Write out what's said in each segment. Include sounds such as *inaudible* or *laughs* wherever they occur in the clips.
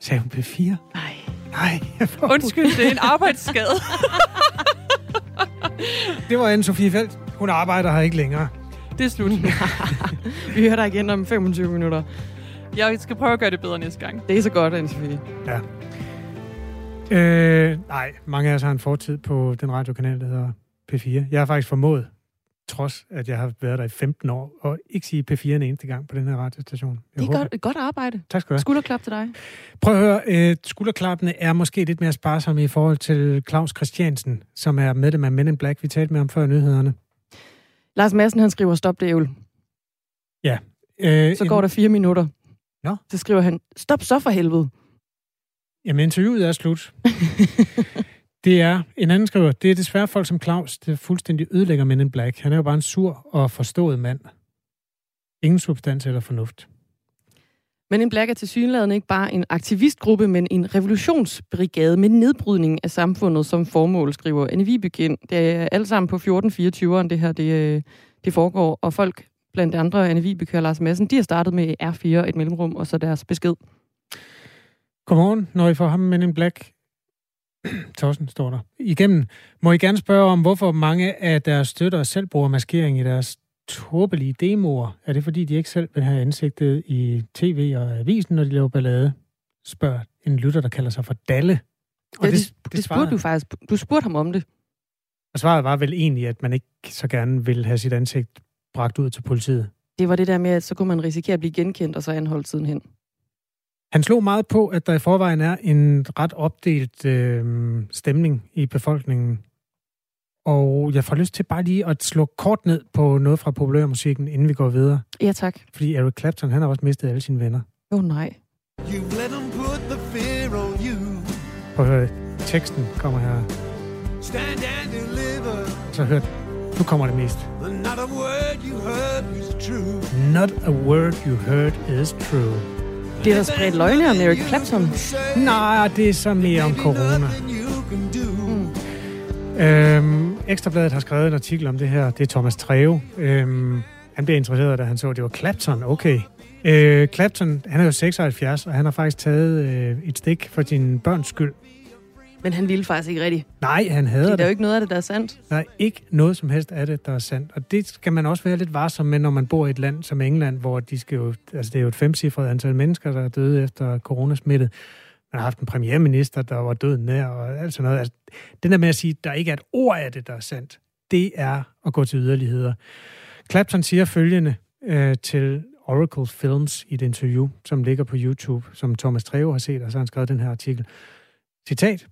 Sagde hun P4? Nej. Nej, jeg *laughs* får... Undskyld, det er en arbejdsskade. *laughs* Det var Anne-Sophie Feldt. Hun arbejder her ikke længere. det er slut. *laughs* Vi hører dig igen om 25 minutter. Jeg skal prøve at gøre det bedre næste gang. Det er så godt, Anne-Sophie. Øh, nej, mange af os har en fortid på den radiokanal, der hedder P4. Jeg har faktisk formået, trods at jeg har været der i 15 år, og ikke sige P4 en eneste gang på den her radiostation. Jeg Det er godt, godt arbejde. Tak skal du have. Skulderklap til dig. Prøv at høre, øh, skulderklappene er måske lidt mere sparsomme i forhold til Claus Christiansen, som er medlem af Men in Black. Vi talte med ham før nyhederne. Lars Madsen, han skriver, stop dævel. Øh, Så går der fire minutter. Nå. Så skriver han, stop så for helvede. Jamen, interviewet er slut. *laughs* det er, en anden skriver, det er desværre folk som Claus, der fuldstændig ødelægger Men in Black. Han er jo bare en sur og forstået mand. Ingen substans eller fornuft. Men en Black er til synligheden ikke bare en aktivistgruppe, men en revolutionsbrigade med nedbrydning af samfundet som formål, skriver Anne Vibeke. Det er alt sammen på 14-24'eren, det her det, øh, det foregår. Og folk, blandt andre Anne Vibeke og Lars Madsen, de har startet med R4, et mellemrum, og så deres besked. Godmorgen, når I får ham Men in Black. *clears throat* Tossen står der. Igennem må I gerne spørge om, hvorfor mange af deres støtter selv bruger maskering i deres tåbelige demoer. Er det fordi, de ikke selv vil have ansigtet i tv og avisen, når de laver ballade? Spørger en lytter, der kalder sig for Dalle. Og Ja, det, det, det spurgte du faktisk. Du spurgte ham om det. Og svaret var vel egentlig, at man ikke så gerne vil have sit ansigt bragt ud til politiet. Det var det der med, at så kunne man risikere at blive genkendt og så anholdt sidenhen. Han slog meget på, at der i forvejen er en ret opdelt øh, stemning i befolkningen. Og jeg får lyst til bare lige at slå kort ned på noget fra populærmusikken, inden vi går videre. Ja, tak. Fordi Eric Clapton, han har også mistet alle sine venner. Åh oh, nej. You've let them put the fear on you. Prøv at høre, teksten kommer her. Stand and deliver. Så hør, nu kommer det mest. Not a word you heard was true. Not a word you heard is true. Det er der spredt løgne om Eric Clapton. Nej, det er så mere om corona. Mm. Øhm, Ekstrabladet har skrevet en artikel om det her. Det er Thomas Treve. Øhm, han blev interesseret, da han så, at det var Clapton. Okay. Øh, Clapton, han er jo 76, og han har faktisk taget øh, et stik for sin børns skyld. Men han ville faktisk ikke rigtigt. Nej, han hader Det er det. jo ikke noget af det, der er sandt. Der er ikke noget som helst af det, der er sandt. Og det skal man også være lidt varsom med, når man bor i et land som England, hvor de skal jo, altså det er jo et femcifret antal mennesker, der er døde efter coronasmittet. Man har haft en premierminister, der var død nær, og alt sådan noget. Altså, den der med at sige, at der ikke er et ord af det, der er sandt, det er at gå til yderligheder. Clapton siger følgende øh, til Oracle Films i et interview, som ligger på YouTube, som Thomas Treve har set, og så har han skrevet den her artikel. Citat.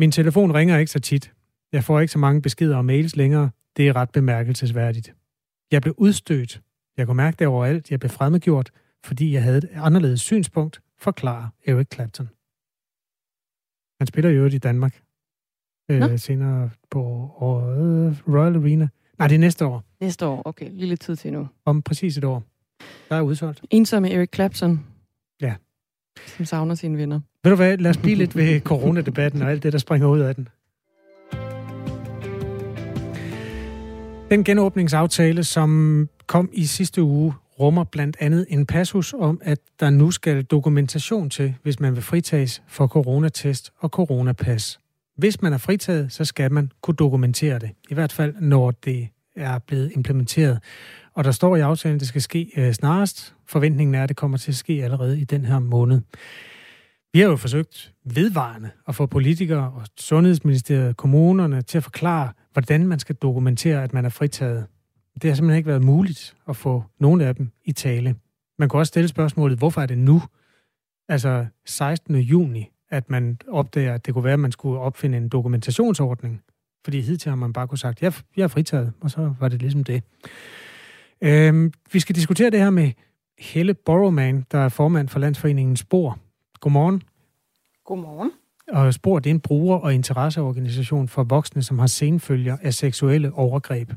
Min telefon ringer ikke så tit. Jeg får ikke så mange beskeder og mails længere. Det er ret bemærkelsesværdigt. Jeg blev udstødt. Jeg kunne mærke det overalt. Jeg blev fremmedgjort, fordi jeg havde et anderledes synspunkt, forklarer Eric Clapton. Han spiller jo i Danmark øh, Nå. senere på året, Royal Arena. Nej, det er næste år. Næste år. Okay, lidt tid til nu. Om præcis et år. Der er udsolgt. Ensomme Eric Clapton. Som savner sine venner. Ved du hvad, lad os blive lidt ved coronadebatten og alt det, der springer ud af den. Den genåbningsaftale, som kom i sidste uge, rummer blandt andet en passus om, at der nu skal dokumentation til, hvis man vil fritages for coronatest og coronapas. Hvis man er fritaget, så skal man kunne dokumentere det. I hvert fald, når det er blevet implementeret. Og der står i aftalen, at det skal ske øh, snarest. Forventningen er, at det kommer til at ske allerede i den her måned. Vi har jo forsøgt vedvarende at få politikere og Sundhedsministeriet, kommunerne til at forklare, hvordan man skal dokumentere, at man er fritaget. Det har simpelthen ikke været muligt at få nogen af dem i tale. Man kunne også stille spørgsmålet, hvorfor er det nu, altså 16. juni, at man opdager, at det kunne være, at man skulle opfinde en dokumentationsordning. Fordi hidtil har man bare kunne sagt, jeg, jeg er fritaget, og så var det ligesom det. Øhm, vi skal diskutere det her med Helle Borrowman, der er formand for Landsforeningen Spor. Godmorgen. Godmorgen. Og Spor, det er en bruger- og interesseorganisation for voksne, som har senfølger af seksuelle overgreb.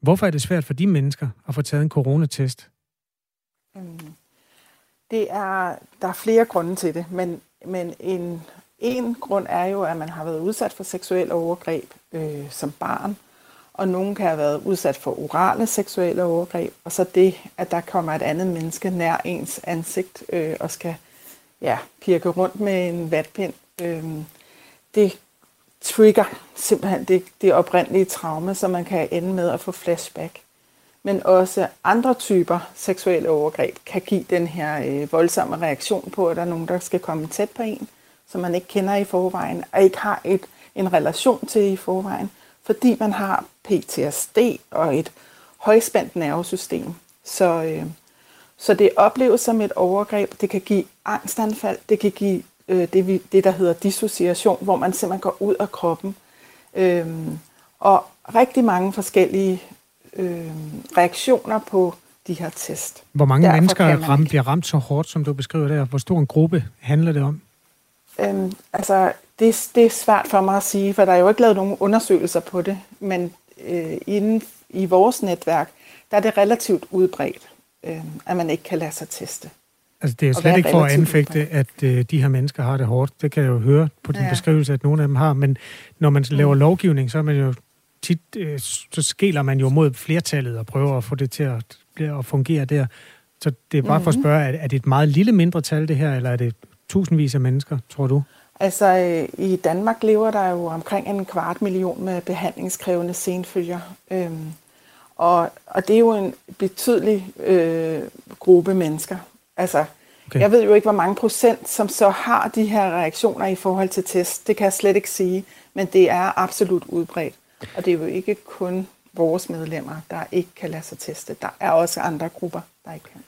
Hvorfor er det svært for de mennesker at få taget en coronatest? Det er, der er flere grunde til det, men, men en, en grund er jo, at man har været udsat for seksuelle overgreb øh, som barn, og nogen kan have været udsat for orale seksuelle overgreb, og så det, at der kommer et andet menneske nær ens ansigt øh, og skal ja, pirke rundt med en vatpind, øh, det trigger simpelthen det, det oprindelige traume, så man kan ende med at få flashback. Men også andre typer seksuelle overgreb kan give den her øh, voldsomme reaktion på, at der er nogen, der skal komme tæt på en, som man ikke kender i forvejen, og ikke har et, en relation til i forvejen, fordi man har PTSD og et højspændt nervesystem. Så, øh, så det opleves som et overgreb. Det kan give angstanfald, det kan give øh, det, vi, det, der hedder dissociation, hvor man simpelthen går ud af kroppen. Øh, og rigtig mange forskellige øh, reaktioner på de her test. Hvor mange Derfor mennesker ramt, bliver ramt så hårdt, som du beskriver der? Hvor stor en gruppe handler det om? Øhm, altså, det, det er svært for mig at sige, for der er jo ikke lavet nogen undersøgelser på det, men øh, inden i vores netværk, der er det relativt udbredt, øh, at man ikke kan lade sig teste. Altså, det er slet ikke for at anfægte, at øh, de her mennesker har det hårdt. Det kan jeg jo høre på din ja. beskrivelse, at nogle af dem har. Men når man laver mm. lovgivning, så er man jo tit, øh, så skæler man jo mod flertallet og prøver at få det til at, at fungere der. Så det er bare mm-hmm. for at mhm. spørge, er, er det et meget lille mindre tal det her, eller er det tusindvis af mennesker, tror du? Altså, øh, i Danmark lever der jo omkring en kvart million med behandlingskrævende senfølger. Øhm, og, og det er jo en betydelig øh, gruppe mennesker. Altså, okay. jeg ved jo ikke, hvor mange procent, som så har de her reaktioner i forhold til test. Det kan jeg slet ikke sige, men det er absolut udbredt. Og det er jo ikke kun vores medlemmer, der ikke kan lade sig teste. Der er også andre grupper, der ikke kan.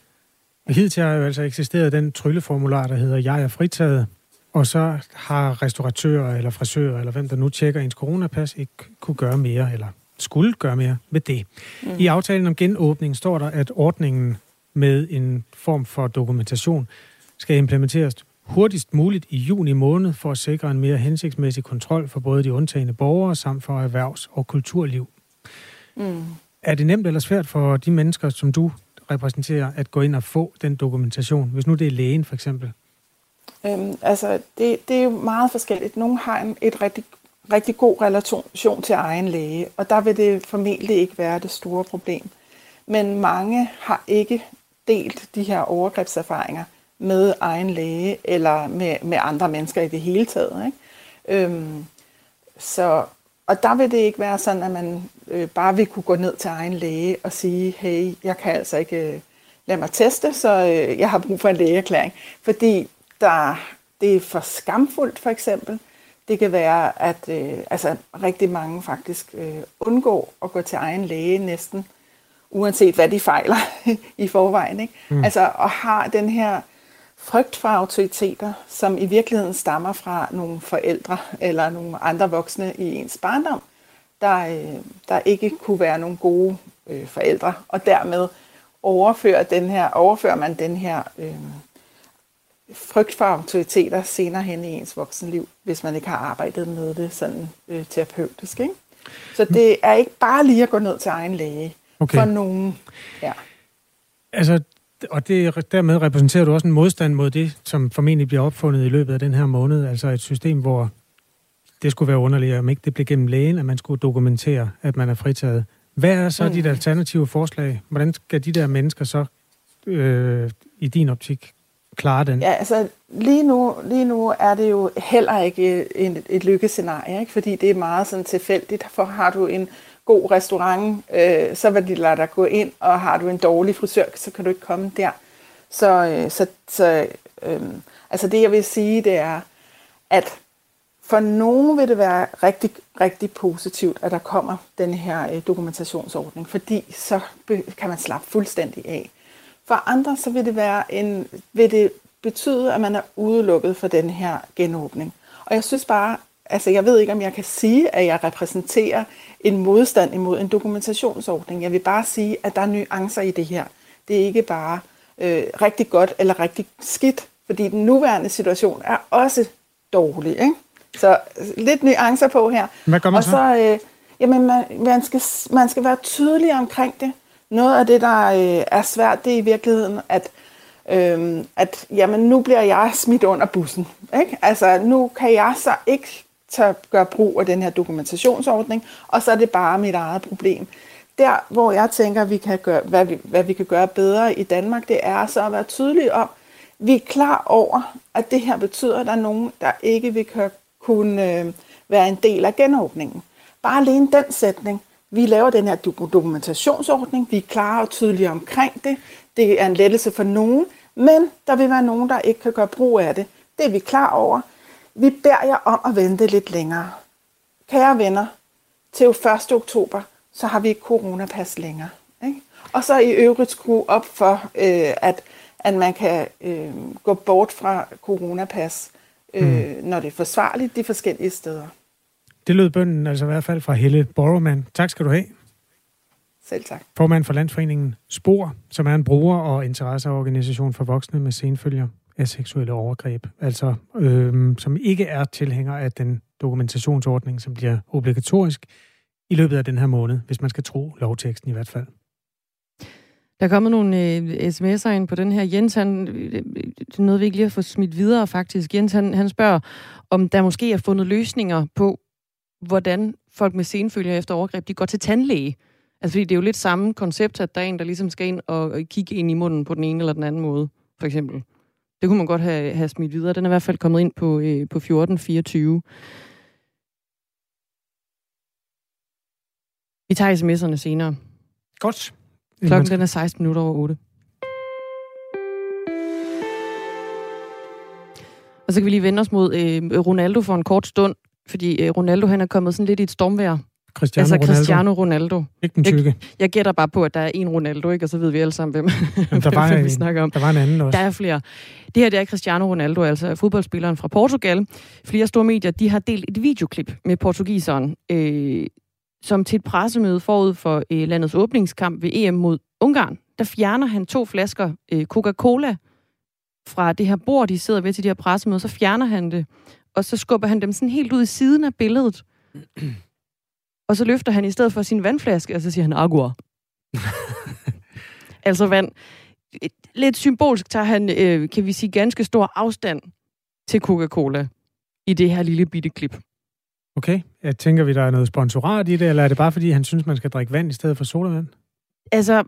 Hidtil har jo altså eksisteret den trylleformular, der hedder Jeg er fritaget, og så har restauratører eller frisører, eller hvem der nu tjekker ens coronapas, ikke kunne gøre mere, eller skulle gøre mere med det. Mm. I aftalen om genåbning står der, at ordningen med en form for dokumentation skal implementeres hurtigst muligt i juni måned for at sikre en mere hensigtsmæssig kontrol for både de undtagende borgere samt for erhvervs- og kulturliv. Mm. Er det nemt eller svært for de mennesker, som du repræsenterer, at gå ind og få den dokumentation? Hvis nu det er lægen for eksempel. Øhm, altså, det, det er jo meget forskelligt. Nogle har en, et rigtig, rigtig god relation til egen læge, og der vil det formentlig ikke være det store problem. Men mange har ikke delt de her overgrebserfaringer med egen læge eller med, med andre mennesker i det hele taget. Ikke? Øhm, så, og der vil det ikke være sådan, at man øh, bare vil kunne gå ned til egen læge og sige, hey, jeg kan altså ikke øh, lade mig teste, så øh, jeg har brug for en lægeerklæring. Fordi der, det er for skamfuldt for eksempel. Det kan være, at øh, altså, rigtig mange faktisk øh, undgår at gå til egen læge næsten, uanset hvad de fejler *laughs* i forvejen. Ikke? Mm. Altså, og har den her frygt for autoriteter, som i virkeligheden stammer fra nogle forældre eller nogle andre voksne i ens barndom, der, øh, der ikke kunne være nogle gode øh, forældre, og dermed overfører, den her, overfører man den her øh, frygt for autoriteter senere hen i ens voksenliv, hvis man ikke har arbejdet med det sådan øh, terapeutisk. Ikke? Så det er ikke bare lige at gå ned til egen læge okay. for nogen. Ja. Altså, og det, dermed repræsenterer du også en modstand mod det, som formentlig bliver opfundet i løbet af den her måned. Altså et system, hvor det skulle være underligt, om ikke det blev gennem lægen, at man skulle dokumentere, at man er fritaget. Hvad er så mm. dit alternative forslag? Hvordan skal de der mennesker så øh, i din optik klare den? Ja, altså lige nu, lige nu er det jo heller ikke et, et lykkescenarie, ikke? fordi det er meget sådan tilfældigt. For har du en god restaurant, øh, så vil de lade dig gå ind, og har du en dårlig frisør, så kan du ikke komme der. Så, øh, så, så øh, altså det jeg vil sige, det er, at for nogen vil det være rigtig, rigtig positivt, at der kommer den her øh, dokumentationsordning, fordi så kan man slappe fuldstændig af. For andre så vil det, være en, vil det betyde, at man er udelukket for den her genåbning. Og jeg synes bare, altså jeg ved ikke, om jeg kan sige, at jeg repræsenterer en modstand imod en dokumentationsordning. Jeg vil bare sige, at der er nuancer i det her. Det er ikke bare øh, rigtig godt eller rigtig skidt, fordi den nuværende situation er også dårlig. Ikke? Så lidt nuancer på her. Hvad gør man Og så? så øh, jamen, man, man, skal, man skal være tydelig omkring det. Noget af det, der øh, er svært, det er i virkeligheden, at øh, at jamen, nu bliver jeg smidt under bussen. Ikke? Altså, nu kan jeg så ikke tager, gør brug af den her dokumentationsordning, og så er det bare mit eget problem. Der, hvor jeg tænker, vi kan gøre, hvad, vi, hvad vi kan gøre bedre i Danmark, det er så at være tydelige om, Vi er klar over, at det her betyder, at der er nogen, der ikke vil kunne øh, være en del af genåbningen. Bare alene den sætning. Vi laver den her dokumentationsordning. Vi er klare og tydelige omkring det. Det er en lettelse for nogen, men der vil være nogen, der ikke kan gøre brug af det. Det er vi klar over. Vi beder jer om at vente lidt længere. Kære venner, til 1. oktober, så har vi ikke coronapas længere. Ikke? Og så i øvrigt skrue op for, øh, at, at man kan øh, gå bort fra coronapas, øh, mm. når det er forsvarligt de forskellige steder. Det lød bønden altså i hvert fald fra Helle Borgermann. Tak skal du have. Selv tak. Formand for Landsforeningen Spor, som er en bruger- og interesseorganisation for voksne med senfølger af seksuelle overgreb. Altså, øh, som ikke er tilhænger af den dokumentationsordning, som bliver obligatorisk i løbet af den her måned, hvis man skal tro lovteksten i hvert fald. Der er kommet nogle øh, sms'er ind på den her. Jens, han, øh, øh, det er noget, vi ikke lige har fået smidt videre faktisk. Jens, han, han spørger, om der måske er fundet løsninger på, hvordan folk med senfølger efter overgreb, de går til tandlæge. Altså, fordi det er jo lidt samme koncept, at der er en, der ligesom skal ind og, og kigge ind i munden på den ene eller den anden måde, for eksempel. Det kunne man godt have, have smidt videre. Den er i hvert fald kommet ind på, øh, på 1424. Vi tager sms'erne senere. Godt. Klokken den er 16 minutter over 8. Og så kan vi lige vende os mod øh, Ronaldo for en kort stund, fordi øh, Ronaldo han er kommet sådan lidt i et stormvejr. Cristiano altså Ronaldo. Cristiano Ronaldo. Ikke den tykke. Jeg, jeg gætter bare på, at der er en Ronaldo, ikke? og så ved vi alle sammen, hvem, Jamen, der, *laughs* var hvem en, vi snakker om. der var en anden også. Der er flere. Det her det er Cristiano Ronaldo, altså fodboldspilleren fra Portugal. Flere store medier de har delt et videoklip med portugiseren, øh, som til et pressemøde forud for øh, landets åbningskamp ved EM mod Ungarn. Der fjerner han to flasker øh, Coca-Cola fra det her bord, de sidder ved til de her pressemøder. Så fjerner han det, og så skubber han dem sådan helt ud i siden af billedet. Og så løfter han i stedet for sin vandflaske, og så siger han agua. *laughs* altså vand. Lidt symbolsk tager han, øh, kan vi sige, ganske stor afstand til Coca-Cola i det her lille bitte klip. Okay. Jeg tænker vi, der er noget sponsorat i det, eller er det bare fordi, han synes, man skal drikke vand i stedet for sodavand? Altså,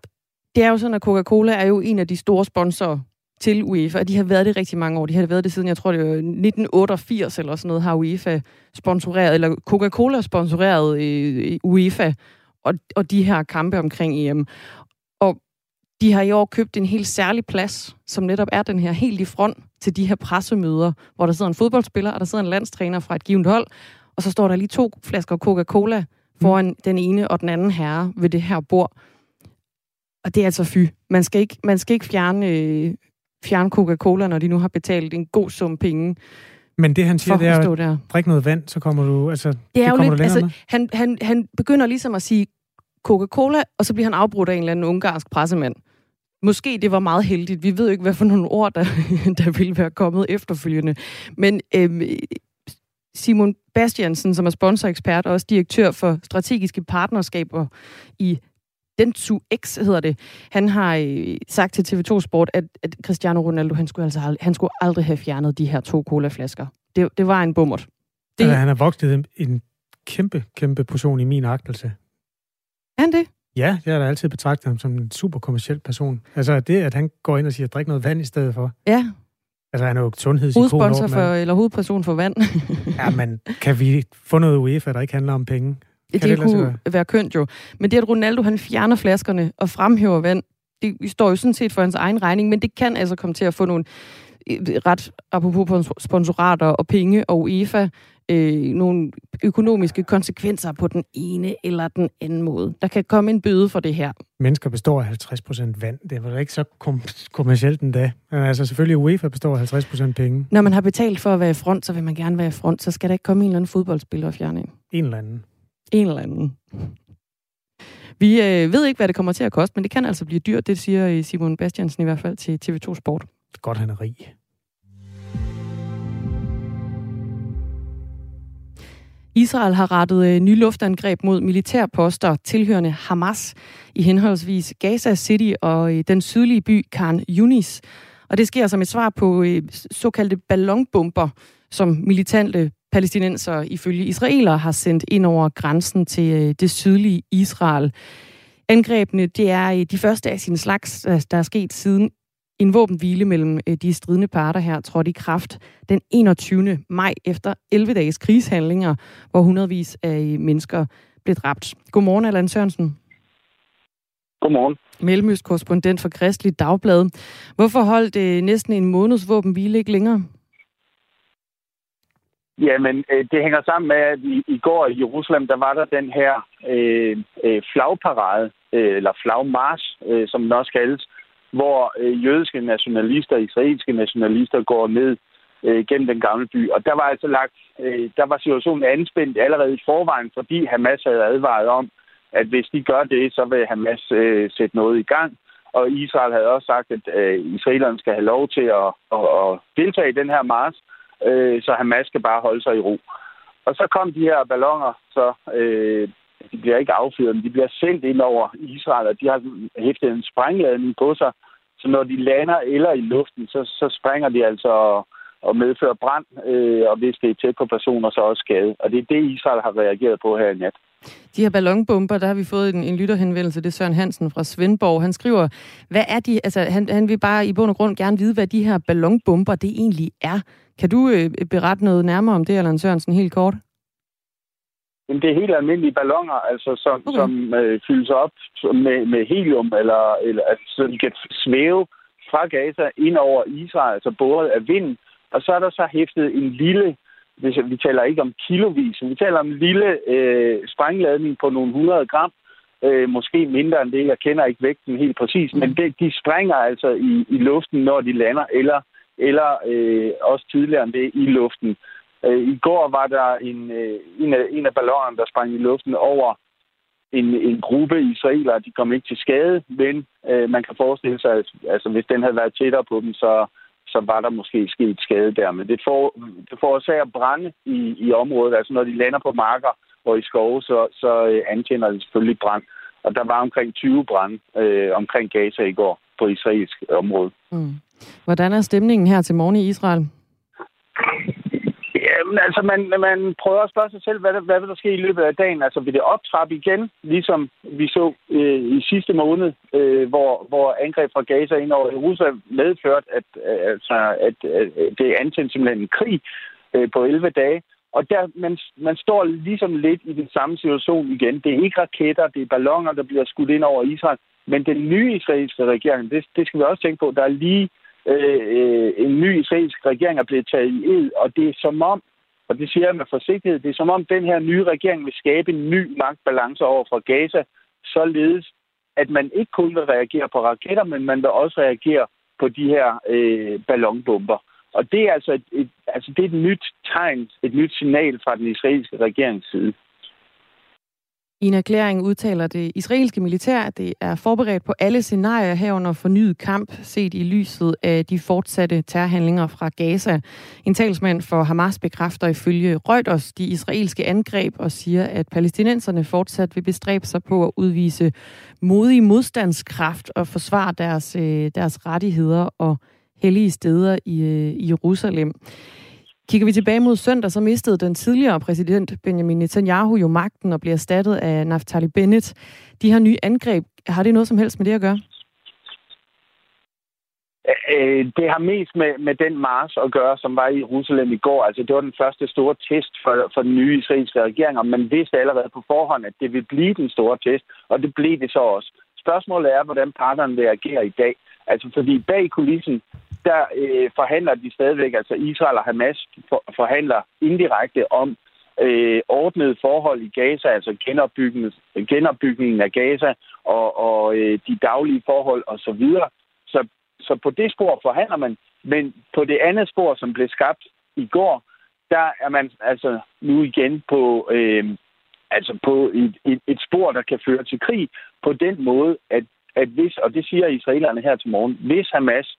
det er jo sådan, at Coca-Cola er jo en af de store sponsorer til UEFA, og de har været det rigtig mange år. De har været det siden, jeg tror, det var 1988 eller sådan noget, har UEFA sponsoreret, eller Coca-Cola sponsoreret øh, UEFA, og, og de her kampe omkring EM. Og de har i år købt en helt særlig plads, som netop er den her helt i front til de her pressemøder, hvor der sidder en fodboldspiller, og der sidder en landstræner fra et givet hold, og så står der lige to flasker Coca-Cola foran mm. den ene og den anden herre ved det her bord. Og det er altså fy. Man skal ikke, man skal ikke fjerne, øh, fjerne Coca-Cola, når de nu har betalt en god sum penge. Men det, han siger, det er, der. drik noget vand, så kommer du, altså, det er det kommer lidt, du længere altså, han, han, han begynder ligesom at sige Coca-Cola, og så bliver han afbrudt af en eller anden ungarsk pressemand. Måske det var meget heldigt. Vi ved jo ikke, hvad for nogle ord, der, *laughs* der ville være kommet efterfølgende. Men øhm, Simon Bastiansen, som er sponsorekspert og også direktør for strategiske partnerskaber i Dentsu X hedder det. Han har øh, sagt til TV2 Sport, at, at Cristiano Ronaldo, han skulle, altså aldrig, han skulle aldrig have fjernet de her to colaflasker. Det, det var en bummert. Det... Altså, han har vokset en, en kæmpe, kæmpe portion i min agtelse. Er han det? Ja, jeg har da altid betragtet ham som en super kommersiel person. Altså det, at han går ind og siger, drik noget vand i stedet for. Ja. Altså han er jo sundhedsikon. Hovedsponsor for, eller hovedperson for vand. ja, men kan vi få noget UEFA, der ikke handler om penge? Kan det, det kunne være kønt jo. Men det, at Ronaldo han fjerner flaskerne og fremhæver vand, det står jo sådan set for hans egen regning, men det kan altså komme til at få nogle ret, apropos sponsorater og penge og UEFA, øh, nogle økonomiske konsekvenser på den ene eller den anden måde. Der kan komme en bøde for det her. Mennesker består af 50% vand. Det er vel ikke så kom- kommercielt endda. Men altså selvfølgelig UEFA består af 50% penge. Når man har betalt for at være i front, så vil man gerne være i front. Så skal der ikke komme en eller anden fodboldspiller og fjerne en. En eller anden. En eller anden. Vi øh, ved ikke, hvad det kommer til at koste, men det kan altså blive dyrt. Det siger Simon Bastiansen i hvert fald til TV2 Sport. Godt, han er rig. Israel har rettet øh, nye luftangreb mod militærposter tilhørende Hamas i henholdsvis Gaza City og øh, den sydlige by Khan Yunis. Og det sker som et svar på øh, såkaldte ballonbomber, som militante palæstinenser ifølge israeler har sendt ind over grænsen til øh, det sydlige Israel. Angrebene det er øh, de første af sin slags, der er sket siden En våbenhvile mellem øh, de stridende parter her trådte i kraft den 21. maj efter 11 dages krigshandlinger, hvor hundredvis af mennesker blev dræbt. Godmorgen, Allan Sørensen. Godmorgen. Mellemøstkorrespondent for Kristelig Dagblad. Hvorfor holdt øh, næsten en måneds våbenhvile ikke længere? Jamen, øh, det hænger sammen med, at i, i går i Jerusalem, der var der den her øh, øh, flagparade, øh, eller flagmars, øh, som den også kaldes, hvor øh, jødiske nationalister, israelske nationalister går ned øh, gennem den gamle by. Og der var altså lagt, øh, der var situationen anspændt allerede i forvejen, fordi Hamas havde advaret om, at hvis de gør det, så vil Hamas øh, sætte noget i gang. Og Israel havde også sagt, at øh, israelerne skal have lov til at, at, at deltage i den her mars, øh, øh, så Hamas skal bare holde sig i ro. Og så kom de her ballonger, så øh, de bliver ikke affyret, men de bliver sendt ind over Israel, og de har hæftet en sprængladning på sig, så når de lander eller i luften, så, så springer de altså og, medfører brand, øh, og hvis det er tæt på personer, så også skade. Og det er det, Israel har reageret på her i nat. De her ballonbomber, der har vi fået en, en lytterhenvendelse, det er Søren Hansen fra Svendborg. Han skriver, hvad er de, altså han, han vil bare i bund og grund gerne vide, hvad de her ballonbomber det egentlig er. Kan du øh, berette noget nærmere om det, Allan Sørensen, helt kort? Jamen, det er helt almindelige balloner, altså, som, okay. som øh, fyldes op med, med helium, eller, eller altså, så de kan svæve fra Gaza ind over Israel, altså både af vind. Og så er der så hæftet en lille, hvis vi taler ikke om kilovis, vi taler om en lille øh, sprængladning på nogle 100 gram, øh, måske mindre end det, jeg kender ikke vægten helt præcis, mm. men det, de springer altså i, i luften, når de lander, eller, eller øh, også tidligere end det i luften. Øh, I går var der en, øh, en, af, en af ballonerne, der sprang i luften over en, en gruppe israelere. De kom ikke til skade, men øh, man kan forestille sig, at altså, hvis den havde været tættere på dem, så, så var der måske sket skade der. Men det, for, det forårsager brænde i, i området. Altså når de lander på marker og i skove, så, så øh, antænder det selvfølgelig brand. Og der var omkring 20 brand øh, omkring Gaza i går på israelsk område. Mm. Hvordan er stemningen her til morgen i Israel? Jamen, altså, man, man prøver at spørge sig selv, hvad, der, hvad vil der ske i løbet af dagen? Altså, vil det optrappe igen, ligesom vi så øh, i sidste måned, øh, hvor, hvor angreb fra Gaza ind over Jerusalem medførte, at, øh, altså, at øh, det antændte simpelthen en krig øh, på 11 dage. Og der, man, man står ligesom lidt i den samme situation igen. Det er ikke raketter, det er ballonger, der bliver skudt ind over Israel. Men den nye israelske regering, det, det skal vi også tænke på, der er lige øh, øh en ny israelsk regering er blevet taget i ed, og det er som om, og det siger jeg med forsigtighed, det er som om den her nye regering vil skabe en ny magtbalance over for Gaza, således at man ikke kun vil reagere på raketter, men man vil også reagere på de her øh, ballonbomber. Og det er altså et, et, altså det er et nyt tegn, et nyt signal fra den israelske regerings side. I en erklæring udtaler det israelske militær, at det er forberedt på alle scenarier herunder fornyet kamp, set i lyset af de fortsatte terrorhandlinger fra Gaza. En talsmand for Hamas bekræfter ifølge Reuters de israelske angreb og siger, at palæstinenserne fortsat vil bestræbe sig på at udvise modig modstandskraft og forsvare deres, øh, deres rettigheder og hellige steder i, øh, i Jerusalem. Kigger vi tilbage mod søndag, så mistede den tidligere præsident Benjamin Netanyahu jo magten og blev erstattet af Naftali Bennett. De her nye angreb, har det noget som helst med det at gøre? Øh, det har mest med, med den mars at gøre, som var i Jerusalem i går. Altså, det var den første store test for, for den nye israelske regering, og man vidste allerede på forhånd, at det ville blive den store test, og det blev det så også. Spørgsmålet er, hvordan parterne vil agere i dag. Altså, fordi bag kulissen, der øh, forhandler de stadigvæk, altså Israel og Hamas for, forhandler indirekte om øh, ordnede forhold i Gaza, altså genopbygningen, genopbygningen af Gaza og, og øh, de daglige forhold osv. Så, videre. så, så på det spor forhandler man, men på det andet spor, som blev skabt i går, der er man altså nu igen på, øh, altså på et, et, et spor, der kan føre til krig, på den måde, at, at hvis, og det siger israelerne her til morgen, hvis Hamas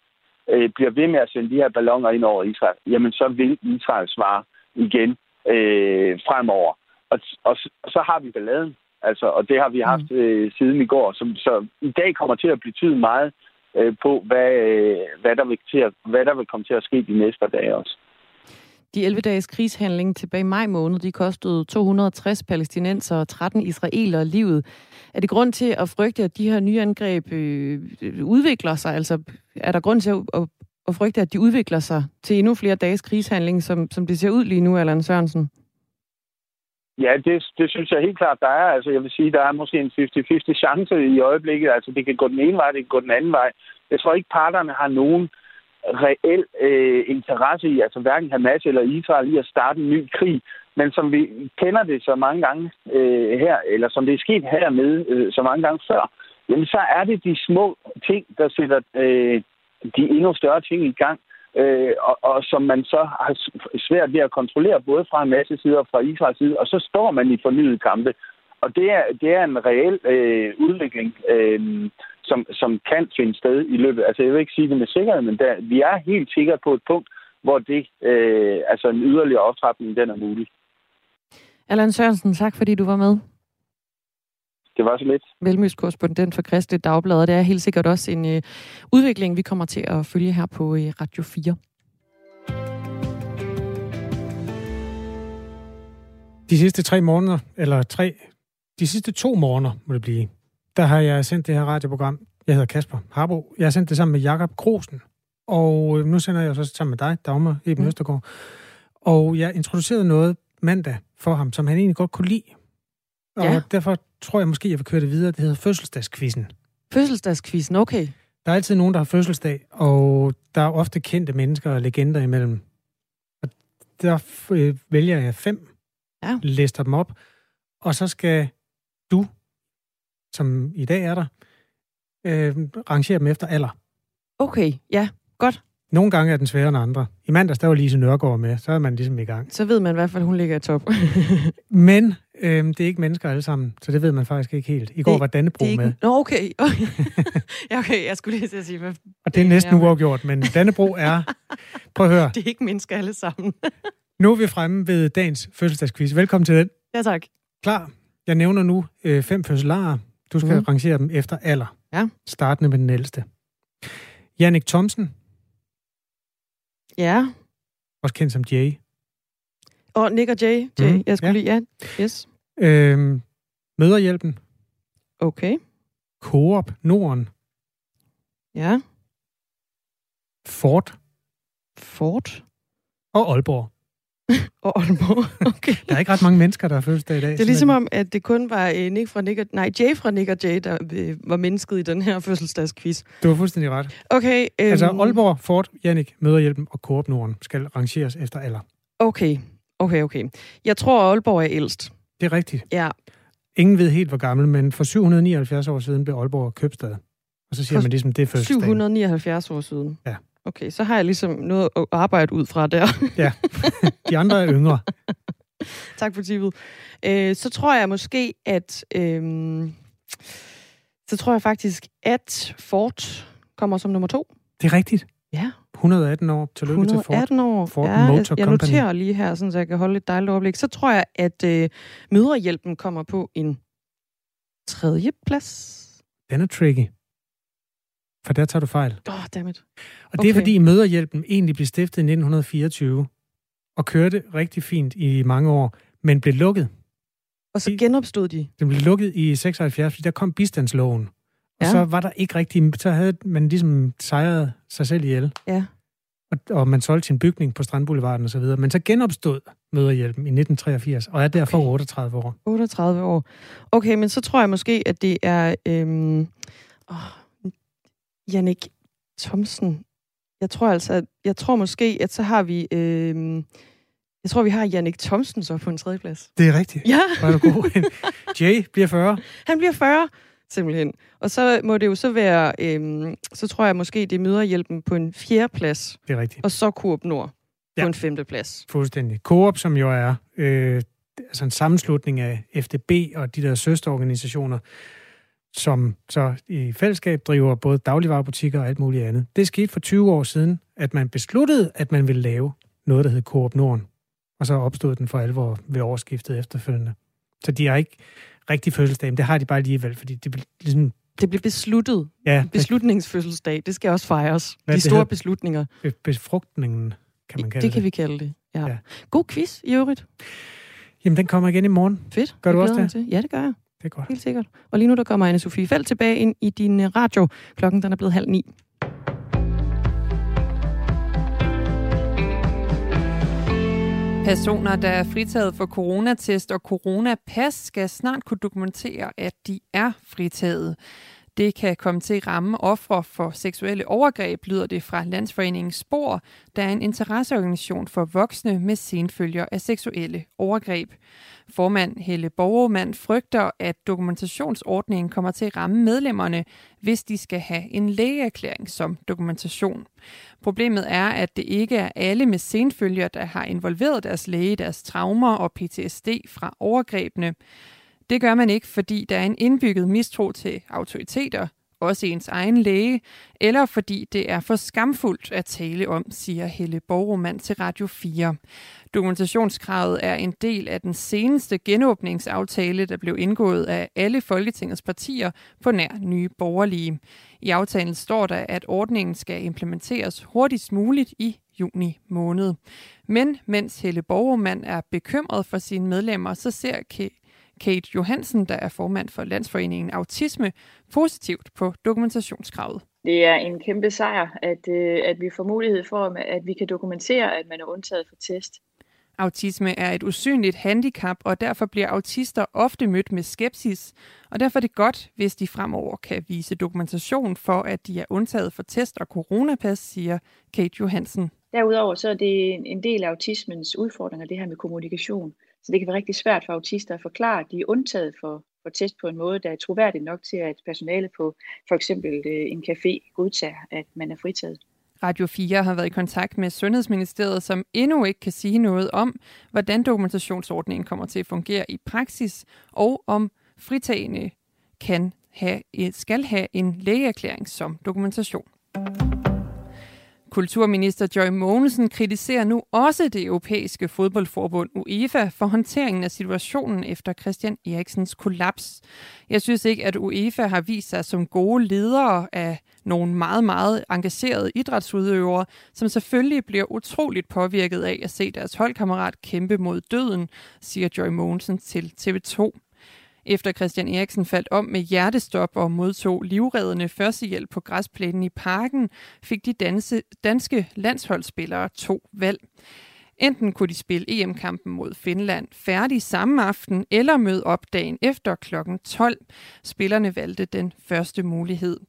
øh, bliver ved med at sende de her ballonger ind over Israel, jamen så vil Israel svare igen øh, fremover. Og, og, og så har vi balladen, altså, og det har vi haft mm. øh, siden i går. Så, så i dag kommer til at betyde meget øh, på, hvad, øh, hvad, der vil til at, hvad der vil komme til at ske de næste dage også. De 11-dages krigshandling tilbage i maj måned, de kostede 260 palæstinenser og 13 israelere livet. Er det grund til at frygte, at de her nye angreb øh, udvikler sig? Altså, er der grund til at, at, at frygte, at de udvikler sig til endnu flere dages krigshandling, som, som det ser ud lige nu, Allan Sørensen? Ja, det, det synes jeg helt klart, der er. Altså, jeg vil sige, der er måske en 50-50 chance i øjeblikket. Altså, det kan gå den ene vej, det kan gå den anden vej. Jeg tror ikke, parterne har nogen reel øh, interesse i, altså hverken Hamas eller Israel, i at starte en ny krig. Men som vi kender det så mange gange øh, her, eller som det er sket hernede øh, så mange gange før, jamen så er det de små ting, der sætter øh, de endnu større ting i gang øh, og, og som man så har svært ved at kontrollere, både fra en masse sider og fra Israels side, og så står man i fornyet kampe. Og det er, det er en reel øh, udvikling, øh, som, som kan finde sted i løbet. Altså, jeg vil ikke sige det med sikkerhed, men der, vi er helt sikre på et punkt, hvor det, øh, altså en yderligere optrapning, den er mulig. Allan Sørensen, tak fordi du var med. Det var så lidt. Velmøst korrespondent for Kristelig Dagblad, og det er helt sikkert også en øh, udvikling, vi kommer til at følge her på øh, Radio 4. De sidste tre måneder, eller tre, de sidste to måneder må det blive, der har jeg sendt det her radioprogram. Jeg hedder Kasper Harbo. Jeg har sendt det sammen med Jakob Krosen. Og øh, nu sender jeg så sammen med dig, Dagmar Eben mm. Østergaard. Og jeg introducerede noget mandag for ham, som han egentlig godt kunne lide. Og Ja. derfor tror jeg måske, jeg vil køre det videre. Det hedder fødselsdagskvisten. Fødselsdagskvisten, okay. Der er altid nogen, der har fødselsdag, og der er ofte kendte mennesker og legender imellem. Og der øh, vælger jeg fem, Ja. lister dem op, og så skal du, som i dag er der, øh, rangere dem efter alder. Okay, ja, godt. Nogle gange er den sværere end andre. I mandags, der var Lise Nørgaard med, så er man ligesom i gang. Så ved man i hvert fald, at hun ligger i top. *laughs* Men øh, det er ikke mennesker alle sammen, så det ved man faktisk ikke helt. I går Det- var Dannebro det er med, ikke... Nå, okay. okay. *laughs* ja, okay, jeg skulle lige til at sige, hvad... og det er næsten uafgjort, men Dannebro er... Prøv at høre, *laughs* det er ikke mennesker alle sammen. nu er vi fremme ved dagens fødselsdagsquiz. Velkommen til den. ja, tak. Klar. Jeg nævner nu øh, fem fødselarer. Du skal mm. rangere dem efter alder. Ja. Startende med den ældste. Jannik Thomsen, Ja. også kendt som Jay. Og Nick og Jay. Jay. Mhm, Jeg skulle ja. lige... Ja, yes. Øhm, Møderhjælpen, Okay. Coop, Norden, Ja. Ford Ford og Aalborg. Og Aalborg. *laughs* Okay. Der er ikke ret mange mennesker, der har fødselsdag i dag. Det er ligesom om, at det kun var øh, Nick fra Nick og, nej, Jay fra Nick og Jay, der øh, var mennesket i den her fødselsdagsquiz. Du har fuldstændig ret. Okay. Øhm, Altså Aalborg, Ford, Jannik, Møderhjælpen og Coop Norden skal rangeres efter alder. Okay. Okay, okay. Jeg tror, Aalborg er ældst. Det er rigtigt. Ja. Ingen ved helt, hvor gammel, men for 779 år siden blev Aalborg købstad. Og så siger For man ligesom, det er fødselsdagen. 779 år siden. Ja. Okay, så har jeg ligesom noget at arbejde ud fra der. *laughs* Ja, de andre er yngre. *laughs* tak for tippet. Øh, så tror jeg måske, at... Øh, så tror jeg faktisk, at Ford kommer som nummer to. Det er rigtigt. Ja. 118 år. Tillykke til Ford. 118 år. Ford ja, Motor jeg, jeg Company. noterer lige her, sådan, så jeg kan holde et dejligt overblik. Så tror jeg, at øh, mødrehjælpen kommer på en tredje plads. Den er tricky. For der tager du fejl. Åh, oh, dammit. Og det er Okay. fordi Møderhjælpen egentlig blev stiftet i 1924 og kørte rigtig fint i mange år, men blev lukket. Og så genopstod de. Den blev lukket i 76, fordi der kom bistandsloven. Og Ja. så var der ikke rigtig, så havde man ligesom sejret sig selv ihjel. Ja. Og, og man solgte sin bygning på Strandboulevarden og så videre. Men så genopstod Møderhjælpen i 1983, og er derfor Okay. 38 år. 38 år. Okay, men så tror jeg måske, at det er øhm, åh, Jannik Thomsen. Jeg tror altså, at- jeg tror måske, at så har vi, øhm, jeg tror, vi har Jannik Thomsen så på en tredje plads. Det er rigtigt. Ja, *laughs* du god. Jay bliver 40. han bliver 40, simpelthen. Og så må det jo så være, øhm, så tror jeg måske, det er møderhjælpen på en fjerde plads, Det er rigtigt. og så Coop Nord på Ja. en femte plads. Fuldstændig. Coop, som jo er øh, altså en sammenslutning af FDB og de der søsterorganisationer, som så i fællesskab driver både dagligvarerbutikker og alt muligt andet. Det skete for 20 år siden, at man besluttede, at man ville lave noget, der hed Coop Norden. Og så opstod den for alvor ved årsskiftet efterfølgende. Så de har ikke rigtig fødselsdag, men det har de bare alligevel, fordi det blev ligesom, Det blev besluttet. ja, Beslutningsfødselsdag, det skal også fejres. Hvad De store hedder? beslutninger. be- befrugtningen, kan man kalde det kan det. vi kalde det. Ja. Ja. God quiz i øvrigt. Jamen, den kommer igen i morgen. Fedt. Gør du også det? Til. Ja, det gør jeg. Det er godt. Helt sikkert. Og lige nu der kommer anne Sofie Felt tilbage ind i din øh, radio. Klokken den er blevet halv ni. Personer, der er fritaget for coronatest og coronapas, skal snart kunne dokumentere, at de er fritaget. Det kan komme til at ramme ofre for seksuelle overgreb, lyder det fra Landsforeningen Spor, der er en interesseorganisation for voksne med senfølger af seksuelle overgreb. Formand Helle Borgermand frygter, at dokumentationsordningen kommer til at ramme medlemmerne, hvis de skal have en lægeerklæring som dokumentation. Problemet er, at det ikke er alle med senfølger, der har involveret deres læge i deres traumer og PTSD fra overgrebene. Det gør man ikke, fordi der er en indbygget mistro til autoriteter, også ens egen læge, eller fordi det er for skamfuldt at tale om, siger Helle Borgrummand til Radio 4. Dokumentationskravet er en del af den seneste genåbningsaftale, der blev indgået af alle Folketingets partier på nær nye borgerlige. I aftalen står der, at ordningen skal implementeres hurtigst muligt i juni måned. Men mens Helle Borgermand er bekymret for sine medlemmer, så ser Kate Johansen, der er formand for Landsforeningen Autisme, positivt på dokumentationskravet. Det er en kæmpe sejr, at, øh, at vi får mulighed for, at vi kan dokumentere, at man er undtaget for test. Autisme er et usynligt handicap, og derfor bliver autister ofte mødt med skepsis. Og derfor er det godt, hvis de fremover kan vise dokumentation for, at de er undtaget for test og coronapas, siger Kate Johansen. Derudover så er det en del af autismens udfordringer, det her med kommunikation. Så det kan være rigtig svært for autister at forklare, at de er undtaget for, for test på en måde, der er troværdig nok til, at personale på for eksempel øh, en café godtager, at man er fritaget. Radio 4 har været i kontakt med Sundhedsministeriet, som endnu ikke kan sige noget om, hvordan dokumentationsordningen kommer til at fungere i praksis, og om fritagende kan have, skal have en lægeerklæring som dokumentation. Kulturminister Joy Mogensen kritiserer nu også det europæiske fodboldforbund UEFA for håndteringen af situationen efter Christian Eriksens kollaps. Jeg synes ikke, at UEFA har vist sig som gode ledere af nogle meget, meget engagerede idrætsudøvere, som selvfølgelig bliver utroligt påvirket af at se deres holdkammerat kæmpe mod døden, siger Joy Mogensen til TV2. Efter Christian Eriksen faldt om med hjertestop og modtog livreddende førstehjælp på græsplænen i parken, fik de danse, danske landsholdsspillere to valg. Enten kunne de spille EM-kampen mod Finland færdig samme aften, eller møde op dagen efter kl. 12. Spillerne valgte den første mulighed.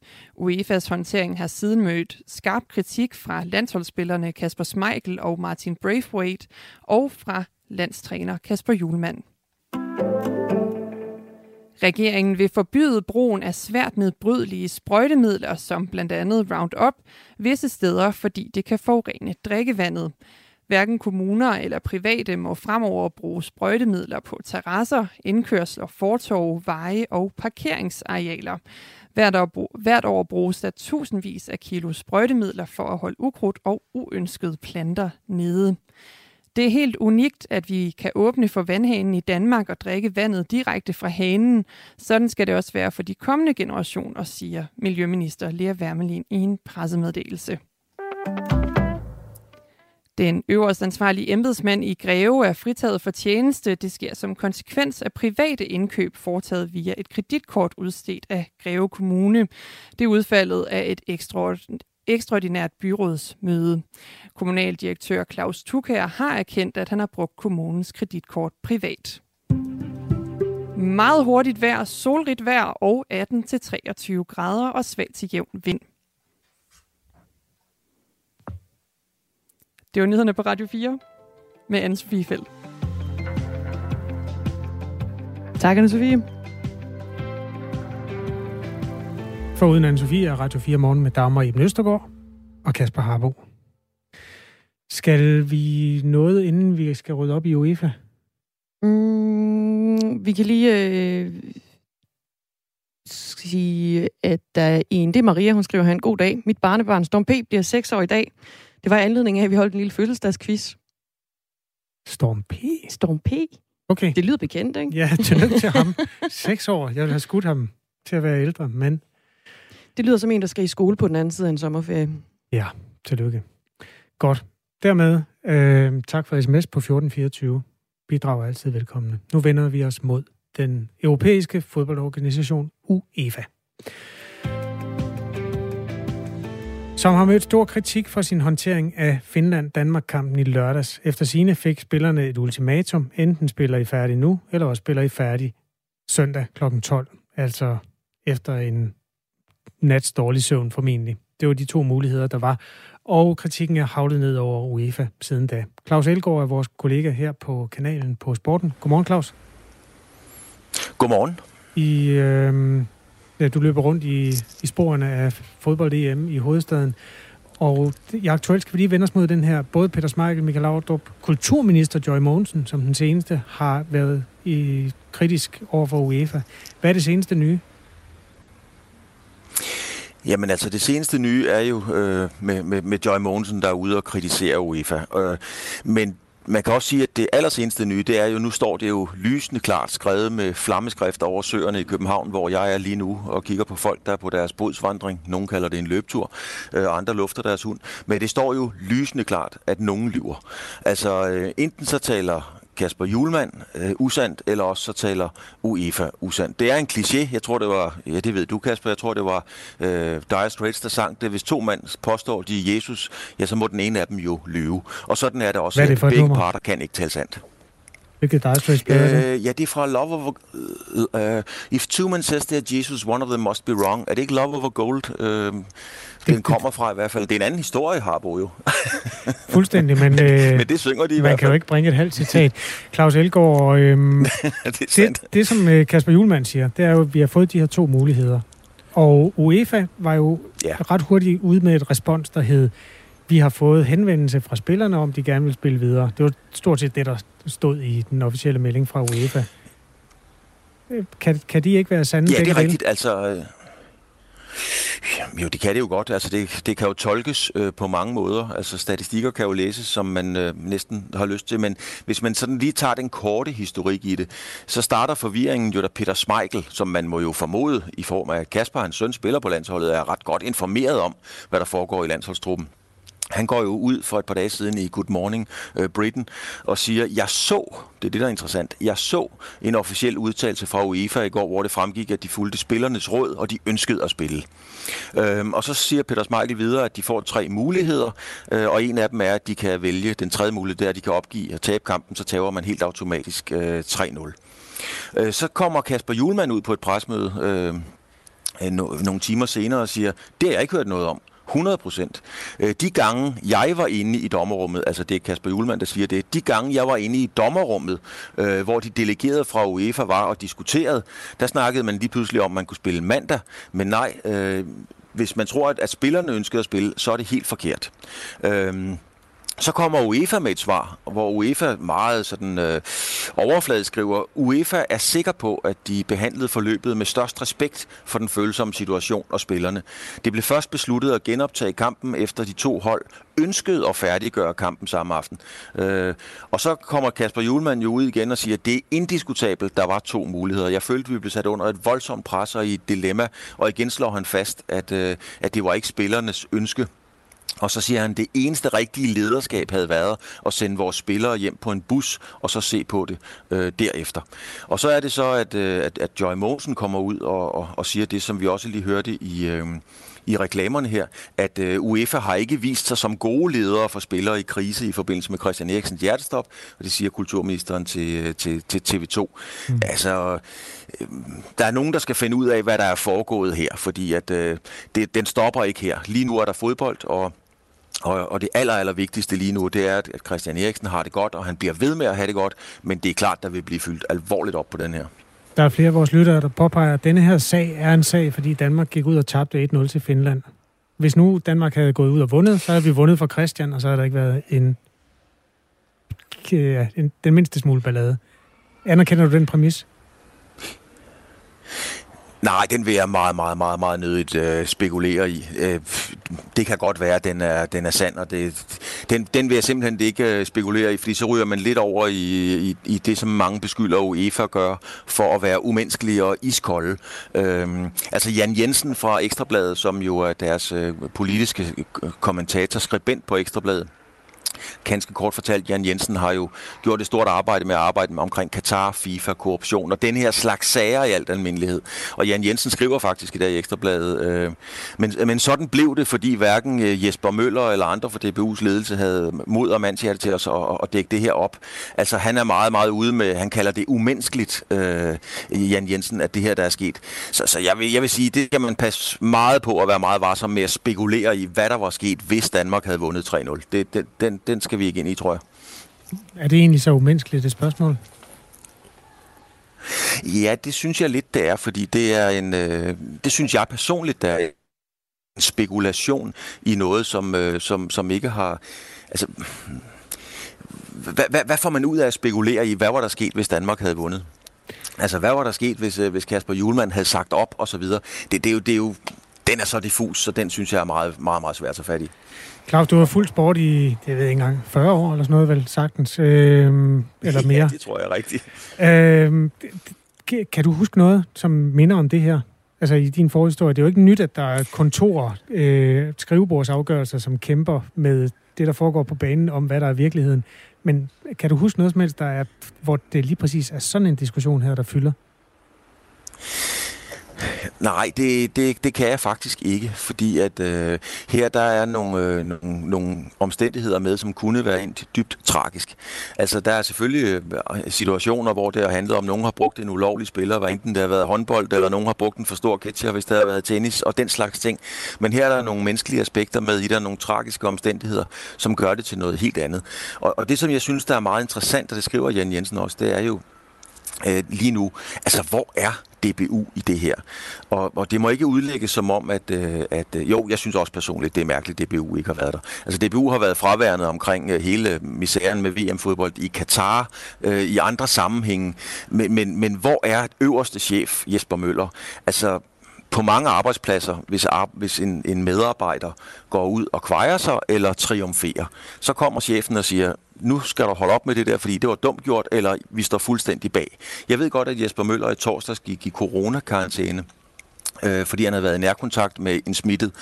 UEFA's håndtering har siden mødt skarp kritik fra landsholdsspillerne Kasper Schmeichel og Martin Braithwaite, og fra landstræner Kasper Julemand. Regeringen vil forbyde brugen af svært nedbrydelige sprøjtemidler, som blandt andet Roundup, visse steder, fordi det kan forurene drikkevandet. Hverken kommuner eller private må fremover bruge sprøjtemidler på terrasser, indkørsler, fortov, veje og parkeringsarealer. Hvert år, hvert år bruges der tusindvis af kilo sprøjtemidler for at holde ukrudt og uønskede planter nede. Det er helt unikt, at vi kan åbne for vandhanen i Danmark og drikke vandet direkte fra hanen. Sådan skal det også være for de kommende generationer, siger Miljøminister Lea Wermelin i en pressemeddelelse. Den øverst ansvarlige embedsmand i Greve er fritaget for tjeneste. Det sker som konsekvens af private indkøb foretaget via et kreditkort udstedt af Greve Kommune. Det er udfaldet af et ekstraordinært ekstraordinært byrådsmøde. Kommunaldirektør Claus Tukær har erkendt, at han har brugt kommunens kreditkort privat. Meget hurtigt vejr, solrigt vejr og 18-23 grader og svag til jævn vind. Det var nyhederne på Radio 4 med Anne-Sophie Feldt. Tak, Anne-Sophie. For uden Anne-Sophie er Radio 4 morgen med Dagmar i Østergaard og Kasper Harbo. Skal vi noget, inden vi skal rydde op i UEFA? Mm, vi kan lige øh, sige, at der er en, det er Maria, hun skriver her en god dag. Mit barnebarn Storm P. bliver 6 år i dag. Det var anledning af, at vi holdt en lille fødselsdagsquiz. Storm P? Storm P? Okay. Det lyder bekendt, ikke? Ja, tillykke til ham. *laughs* 6 år. Jeg vil have skudt ham til at være ældre, men... Det lyder som en, der skal i skole på den anden side af en sommerferie. Ja, tillykke. Godt. Dermed Øh, tak for sms på 1424. Bidrag er altid velkomne. Nu vender vi os mod den europæiske fodboldorganisation UEFA. Som har mødt stor kritik for sin håndtering af Finland-Danmark-kampen i lørdags. Efter sine fik spillerne et ultimatum. Enten spiller I færdig nu, eller også spiller I færdig søndag kl. 12. Altså efter en nats dårlig søvn formentlig. Det var de to muligheder, der var. Og kritikken er havlet ned over UEFA siden da. Claus Elgaard er vores kollega her på kanalen på Sporten. Godmorgen, Claus. Godmorgen. I, øh, ja, du løber rundt i, i sporene af fodbold-EM i hovedstaden. Og i aktuelt skal vi lige vende os mod den her. Både Peter Smeichel, Michael Laudrup, kulturminister Joy Mogensen, som den seneste, har været i kritisk over for UEFA. Hvad er det seneste nye? Jamen altså, det seneste nye er jo øh, med, med, med Joy Mogensen, der er ude og kritisere UEFA. Øh, men man kan også sige, at det allerseneste nye, det er jo, nu står det jo lysende klart skrevet med flammeskrift over søerne i København, hvor jeg er lige nu og kigger på folk, der er på deres bodsvandring. Nogle kalder det en løbetur, og andre lufter deres hund. Men det står jo lysende klart, at nogen lyver. Altså, øh, enten så taler Kasper Julemand øh, usandt, eller også så taler UEFA usandt. Det er en kliché. Jeg tror, det var, ja det ved du Kasper, jeg tror, det var øh, Dire Straits, der sang det. Hvis to mand påstår, de er Jesus, ja, så må den ene af dem jo lyve. Og sådan er det også, Hvad er det for begge nummer? parter kan ikke tale sandt. Hvilket Dire Straits øh, ja, det er fra Love Over... Uh, if two men says they're Jesus, one of them must be wrong. Er det ikke Love Over Gold? Uh, den kommer fra i hvert fald. Det er en anden historie, Harbo jo. *laughs* Fuldstændig, men, *laughs* øh, men det synger de i man hvert fald. kan jo ikke bringe et halvt citat. Claus Elgaard, *laughs* øh, det, det, det som øh, Kasper Julemand siger, det er jo, at vi har fået de her to muligheder. Og UEFA var jo Ja. ret hurtigt ude med et respons, der hed, vi har fået henvendelse fra spillerne om, de gerne vil spille videre. Det var stort set det, der stod i den officielle melding fra UEFA. Kan, kan de ikke være sande? Ja, det er dele? rigtigt. Altså, øh, jamen, jo, det kan det jo godt. Altså, det, det kan jo tolkes øh, på mange måder. Altså, statistikker kan jo læses, som man øh, næsten har lyst til. Men hvis man sådan lige tager den korte historik i det, så starter forvirringen jo, da Peter Schmeichel, som man må jo formode i form af Kasper, hans søn, spiller på landsholdet, er ret godt informeret om, hvad der foregår i landsholdstruppen. Han går jo ud for et par dage siden i Good Morning øh, Britain og siger, jeg så, det er det, der er interessant, jeg så en officiel udtalelse fra UEFA i går, hvor det fremgik, at de fulgte spillernes råd, og de ønskede at spille. Øhm, og så siger Peter Smeichel videre, at de får tre muligheder, øh, og en af dem er, at de kan vælge, den tredje mulighed, der de kan opgive og tabe kampen, så taber man helt automatisk øh, 3-0. Øh, så kommer Kasper Julemand ud på et presmøde øh, øh, no, nogle timer senere og siger, det har jeg ikke hørt noget om. 100 procent. Øh, de gange, jeg var inde i dommerrummet, altså det er Kasper Julemand, der siger det, de gange, jeg var inde i dommerrummet, øh, hvor de delegerede fra UEFA var og diskuterede, der snakkede man lige pludselig om, at man kunne spille mandag, men nej, øh, hvis man tror, at, at spillerne ønskede at spille, så er det helt forkert. Øh, så kommer UEFA med et svar, hvor UEFA meget sådan øh, overfladisk skriver, UEFA er sikker på, at de behandlede forløbet med størst respekt for den følsomme situation og spillerne. Det blev først besluttet at genoptage kampen efter de to hold ønskede at færdiggøre kampen samme aften. Øh, og så kommer Kasper Julemand jo ud igen og siger, at det er indiskutabelt, der var to muligheder. Jeg følte, at vi blev sat under et voldsomt pres og i et dilemma, og igen slår han fast, at, øh, at det var ikke spillernes ønske og så siger han, at det eneste rigtige lederskab havde været at sende vores spillere hjem på en bus, og så se på det øh, derefter. Og så er det så, at, øh, at, at Joy Mogensen kommer ud og, og, og siger det, som vi også lige hørte i... Øh, i reklamerne her, at øh, UEFA har ikke vist sig som gode ledere for spillere i krise i forbindelse med Christian Eriksens hjertestop, og det siger kulturministeren til, til, til TV2. Mm. Altså, øh, der er nogen, der skal finde ud af, hvad der er foregået her, fordi at øh, det, den stopper ikke her. Lige nu er der fodbold, og og, og det aller, aller vigtigste lige nu, det er, at Christian Eriksen har det godt, og han bliver ved med at have det godt, men det er klart, der vil blive fyldt alvorligt op på den her. Der er flere af vores lyttere, der påpeger, at denne her sag er en sag, fordi Danmark gik ud og tabte 1-0 til Finland. Hvis nu Danmark havde gået ud og vundet, så havde vi vundet for Christian, og så havde der ikke været en, ja, en den mindste smule ballade. Anerkender du den præmis? Nej, den vil jeg meget, meget, meget, meget nødigt øh, spekulere i. Øh, det kan godt være, at den er, den er sand, og det, den, den vil jeg simpelthen ikke øh, spekulere i, fordi så ryger man lidt over i, i, i det, som mange beskylder UEFA gør, for at være umenneskelige og iskolde. Øh, altså Jan Jensen fra Ekstrabladet, som jo er deres øh, politiske øh, kommentator, skribent på Ekstrabladet, ganske kort fortalt, Jan Jensen har jo gjort et stort arbejde med at arbejde med omkring Katar, FIFA, korruption og den her slags sager i alt almindelighed. Og Jan Jensen skriver faktisk i dag i Ekstrabladet, øh, men, men sådan blev det, fordi hverken øh, Jesper Møller eller andre fra DBU's ledelse havde mod og mandshjerte til os at, at dække det her op. Altså han er meget, meget ude med, han kalder det umenneskeligt, øh, Jan Jensen, at det her, der er sket. Så, så jeg, vil, jeg vil sige, det kan man passe meget på at være meget varsom med at spekulere i, hvad der var sket, hvis Danmark havde vundet 3-0. Det, det, den, den skal vi ikke ind i, tror jeg. Er det egentlig så umenneskeligt, det spørgsmål? Ja, det synes jeg lidt, det er, fordi det er en, øh, det synes jeg personligt, der er en spekulation i noget, som, øh, som, som ikke har, altså, hvad, hvad, hvad får man ud af at spekulere i, hvad var der sket, hvis Danmark havde vundet? Altså, hvad var der sket, hvis, øh, hvis Kasper Julemand havde sagt op, og så videre? Det, det, er jo, det er jo, den er så diffus, så den synes jeg er meget, meget, meget svært at tage fat i. Claus, du har fuldt sport i, det ved jeg ikke engang, 40 år eller sådan noget, vel sagtens, øh, eller *laughs* mere. Ja, det tror jeg er rigtigt. Øh, kan du huske noget, som minder om det her? Altså i din forhistorie, det er jo ikke nyt, at der er kontorer, øh, skrivebordsafgørelser, som kæmper med det, der foregår på banen, om hvad der er virkeligheden. Men kan du huske noget som helst, der er, hvor det lige præcis er sådan en diskussion her, der fylder? Nej, det, det, det kan jeg faktisk ikke, fordi at øh, her der er nogle, øh, nogle, nogle omstændigheder med, som kunne være ind dybt tragisk. Altså der er selvfølgelig øh, situationer, hvor det har handlet om, at nogen har brugt en ulovlig spiller, hvad enten det har været håndbold, eller nogen har brugt en for stor catcher, hvis det har været tennis, og den slags ting. Men her er der nogle menneskelige aspekter med i, der er nogle tragiske omstændigheder, som gør det til noget helt andet. Og, og det, som jeg synes, der er meget interessant, og det skriver Jan Jensen også, det er jo, øh, lige nu. Altså, hvor er DBU i det her? Og, og det må ikke udlægges som om, at, øh, at øh, jo, jeg synes også personligt, det er mærkeligt, at DBU ikke har været der. Altså, DBU har været fraværende omkring øh, hele misæren med VM-fodbold i Katar, øh, i andre sammenhænge. Men, men, men hvor er øverste chef, Jesper Møller? Altså, på mange arbejdspladser, hvis, hvis en, en medarbejder går ud og kvejer sig eller triumferer, så kommer chefen og siger, nu skal du holde op med det der, fordi det var dumt gjort, eller vi står fuldstændig bag. Jeg ved godt, at Jesper Møller i torsdags gik i coronakarantæne øh, fordi han havde været i nærkontakt med en smittet.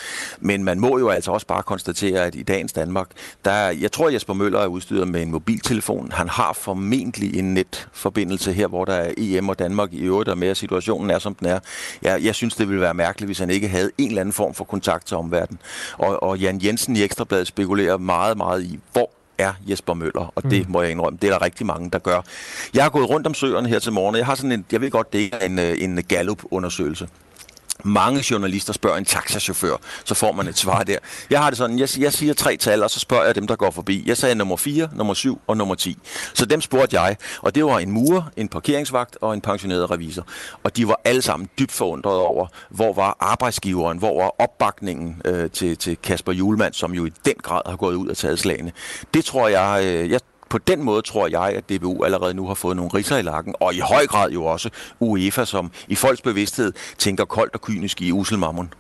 Men man må jo altså også bare konstatere, at i dagens Danmark, der er, jeg tror, Jesper Møller er udstyret med en mobiltelefon. Han har formentlig en netforbindelse her, hvor der er EM og Danmark i øvrigt, og mere situationen er, som den er. Jeg, jeg synes, det ville være mærkeligt, hvis han ikke havde en eller anden form for kontakt til omverdenen. Og, og Jan Jensen i Ekstrabladet spekulerer meget, meget i, hvor er Jesper Møller, og det mm. må jeg indrømme, det er der rigtig mange, der gør. Jeg har gået rundt om søerne her til morgen, og jeg har sådan en, jeg ved godt, det er en, øh, en Gallup-undersøgelse mange journalister spørger en taxachauffør, så får man et svar der. Jeg har det sådan, jeg, jeg siger tre tal, og så spørger jeg dem, der går forbi. Jeg sagde nummer 4, nummer 7 og nummer 10. Så dem spurgte jeg, og det var en murer, en parkeringsvagt og en pensioneret revisor. Og de var alle sammen dybt forundrede over, hvor var arbejdsgiveren, hvor var opbakningen øh, til, til Kasper Julemand, som jo i den grad har gået ud og taget slagene. Det tror jeg, øh, jeg på den måde tror jeg, at DBU allerede nu har fået nogle riser i lakken, og i høj grad jo også UEFA, som i folks bevidsthed tænker koldt og kynisk i usel mammon.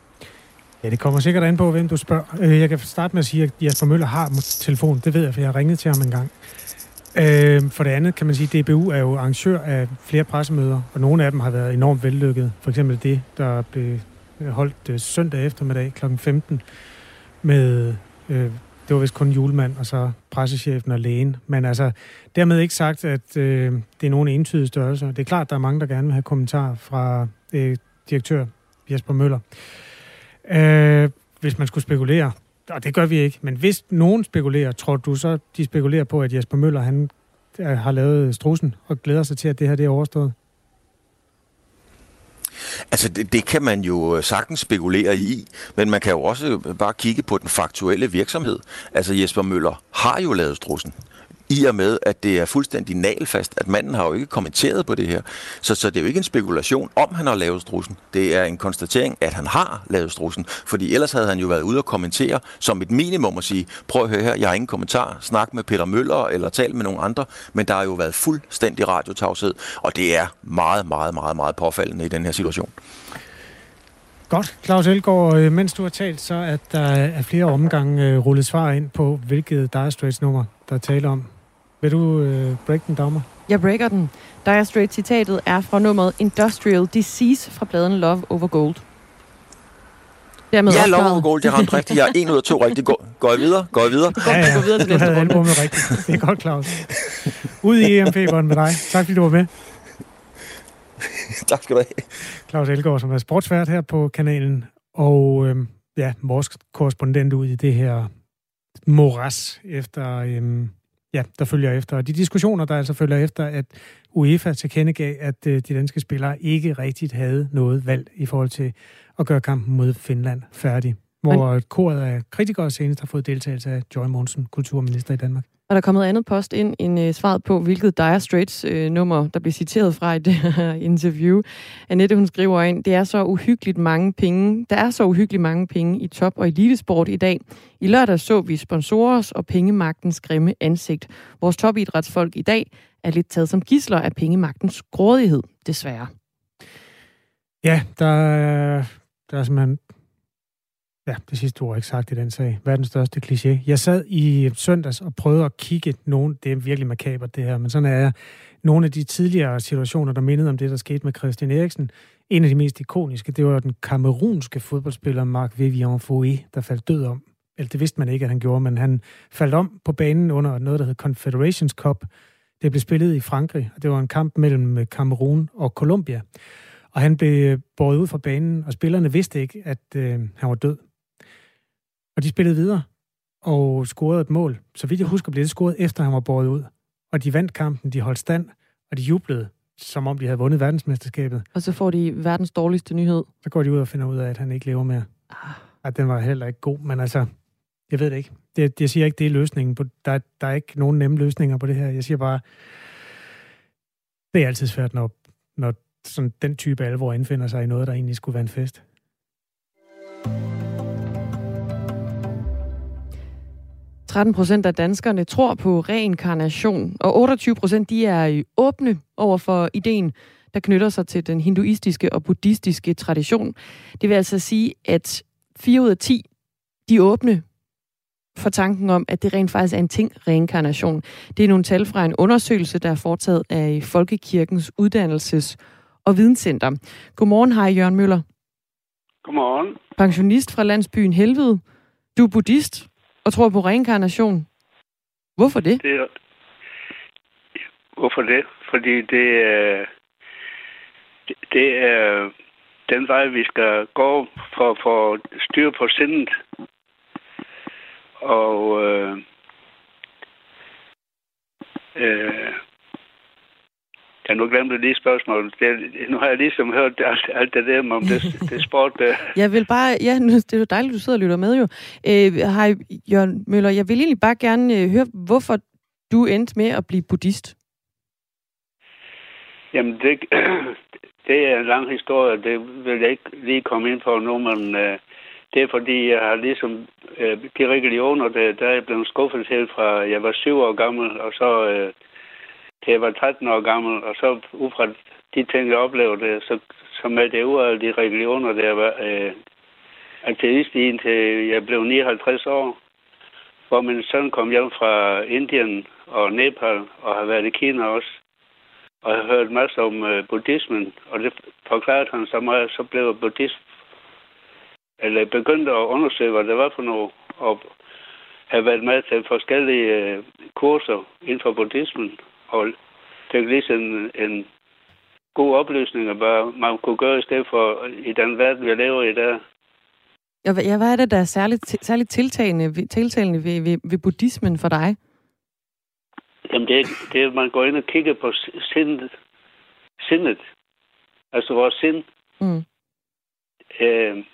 Ja, det kommer sikkert an på, hvem du spørger. Øh, jeg kan starte med at sige, at Jesper Møller har telefon. Det ved jeg, for jeg har ringet til ham en gang. Øh, for det andet kan man sige, at DBU er jo arrangør af flere pressemøder, og nogle af dem har været enormt vellykket. For eksempel det, der blev holdt øh, søndag eftermiddag kl. 15 med øh, det var vist kun julemand, og så pressechefen og lægen. Men altså, dermed ikke sagt, at øh, det er nogen entydige størrelser. Det er klart, der er mange, der gerne vil have kommentarer fra øh, direktør Jesper Møller. Øh, hvis man skulle spekulere, og det gør vi ikke, men hvis nogen spekulerer, tror du så, de spekulerer på, at Jesper Møller han øh, har lavet strussen og glæder sig til, at det her det er overstået? Altså, det, det kan man jo øh, sagtens spekulere i, men man kan jo også bare kigge på den faktuelle virksomhed. Altså, Jesper Møller har jo lavet strussen i og med, at det er fuldstændig nalfast, at manden har jo ikke kommenteret på det her. Så, så det er jo ikke en spekulation, om han har lavet strussen. Det er en konstatering, at han har lavet strussen. Fordi ellers havde han jo været ude og kommentere som et minimum og sige, prøv at høre her, jeg har ingen kommentar, snak med Peter Møller eller tal med nogle andre. Men der har jo været fuldstændig radiotavshed, og det er meget, meget, meget, meget påfaldende i den her situation. Godt. Claus Elgaard, øh, mens du har talt, så at der er flere omgange øh, rullet svar ind på, hvilket Dire Straits nummer, der taler om. Vil du øh, break den, Dagmar? Jeg breaker den. Dire Straits-citatet er fra nummeret Industrial Disease fra pladen Love Over Gold. Dermed Ja, lov opklaret. og goal, det ramte rigtigt. Jeg er en ud af to rigtigt. Går, går jeg videre? Går jeg videre? Ja, ja, gå videre til du næste havde albumet rigtigt. Det er godt, Claus. Ud i EMP-bånd med dig. Tak fordi du var med. *laughs* tak skal du have. Claus Elgaard, som er sportsvært her på kanalen. Og øhm, ja, vores korrespondent ud i det her moras efter, øhm, ja, der følger efter. Og de diskussioner, der altså følger efter, at UEFA tilkendegav, at øh, de danske spillere ikke rigtigt havde noget valg i forhold til at gøre kampen mod Finland færdig. Hvor Men... koret af kritikere senest har fået deltagelse af Joy Monsen, kulturminister i Danmark. Og der er kommet andet post ind end øh, svaret på, hvilket Dire Straits øh, nummer, der bliver citeret fra i det her *laughs* interview. Annette, hun skriver ind, det er så uhyggeligt mange penge. Der er så uhyggeligt mange penge i top- og elitesport i dag. I lørdag så vi sponsorers og pengemagtens grimme ansigt. Vores topidrætsfolk i dag er lidt taget som gisler af pengemagtens grådighed, desværre. Ja, der der er simpelthen... Ja, det sidste ord er ikke sagt i den sag. Verdens største kliché. Jeg sad i søndags og prøvede at kigge nogen... Det er virkelig makabert, det her, men sådan er jeg. Nogle af de tidligere situationer, der mindede om det, der skete med Christian Eriksen. En af de mest ikoniske, det var den kamerunske fodboldspiller Marc Vivian Fouet, der faldt død om. Eller det vidste man ikke, at han gjorde, men han faldt om på banen under noget, der hed Confederations Cup. Det blev spillet i Frankrig, og det var en kamp mellem Kamerun og Colombia. Og han blev båret ud fra banen, og spillerne vidste ikke, at øh, han var død. Og de spillede videre og scorede et mål. Så vidt jeg husker, blev det scoret efter, han var båret ud. Og de vandt kampen, de holdt stand, og de jublede, som om de havde vundet verdensmesterskabet. Og så får de verdens dårligste nyhed. Så går de ud og finder ud af, at han ikke lever mere. At den var heller ikke god, men altså, jeg ved det ikke. Det, jeg siger ikke, det er løsningen. På, der, der er ikke nogen nemme løsninger på det her. Jeg siger bare, det er altid svært, når, når sådan den type alvor indfinder sig i noget, der egentlig skulle være en fest. 13 procent af danskerne tror på reinkarnation, og 28 procent de er åbne over for ideen, der knytter sig til den hinduistiske og buddhistiske tradition. Det vil altså sige, at 4 ud af 10 de er åbne for tanken om, at det rent faktisk er en ting, reinkarnation. Det er nogle tal fra en undersøgelse, der er foretaget af Folkekirkens Uddannelses- og Videnscenter. Godmorgen, hej Jørgen Møller. Godmorgen. Pensionist fra landsbyen Helvede. Du er buddhist og tror på reinkarnation. Hvorfor det? det er, hvorfor det? Fordi det er, det, det er den vej, vi skal gå for at få styr på sindet. Og øh, øh, jeg har nu glemt det lige spørgsmålet. Det, nu har jeg ligesom hørt alt, alt det der om det, *laughs* det sport. Der. Jeg vil bare, ja, nu, det er jo dejligt, du sidder og lytter med jo. Øh, hej, Jørgen Møller, jeg vil egentlig bare gerne øh, høre, hvorfor du endte med at blive buddhist. Jamen, det, *clears throat* det er en lang historie. Det vil jeg ikke lige komme ind på nu, men øh, det er fordi, jeg har ligesom øh, de religioner, der, der er jeg blevet skuffet helt fra, jeg var syv år gammel, og så øh, til jeg var 13 år gammel, og så ud fra de ting, jeg oplevede, så, så med det ud af de religioner, der var øh, ateist i indtil jeg blev 59 år, hvor min søn kom hjem fra Indien og Nepal, og har været i Kina også, og har hørt masser om øh, buddhismen, og det forklarede han så meget, så blev jeg buddhist, eller begyndte at undersøge, hvad det var for noget, og har været med til forskellige øh, kurser inden for buddhismen, og det er ligesom en, en god oplysning, bare man kunne gøre i stedet for i den verden, vi lever i der. Ja, hvad- hvad er det, der er særligt, særligt tiltagende, tiltalende ved, ved, ved buddhismen for dig? Jamen, det er, det er, at man går ind og kigger på sindet. sindet. Altså vores sind. Mm. Øh,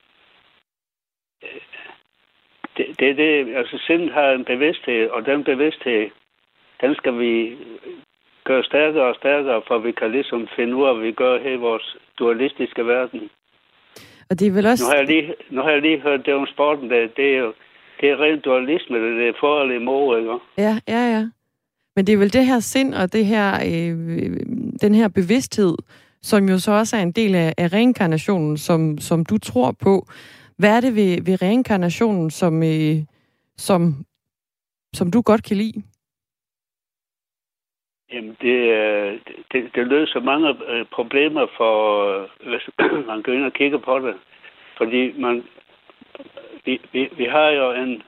det, det, det, altså sindet har en bevidsthed, og den bevidsthed, den skal vi gøre stærkere og stærkere, for vi kan ligesom finde ud af, hvad vi gør her i vores dualistiske verden. Og det er vel Nu også... har jeg lige, nu har jeg lige hørt det om sporten, der, det er jo det er rent dualisme, det, det er for eller imod, ikke? Ja, ja, ja. Men det er vel det her sind og det her, øh, den her bevidsthed, som jo så også er en del af, af reinkarnationen, som, som du tror på. Hvad er det ved, ved reinkarnationen, som, øh, som, som du godt kan lide? Jamen, det, øh, det, det løser mange øh, problemer for, øh, hvis *clears throat* man går ind og kigger på det. Fordi man, vi, vi, vi har jo en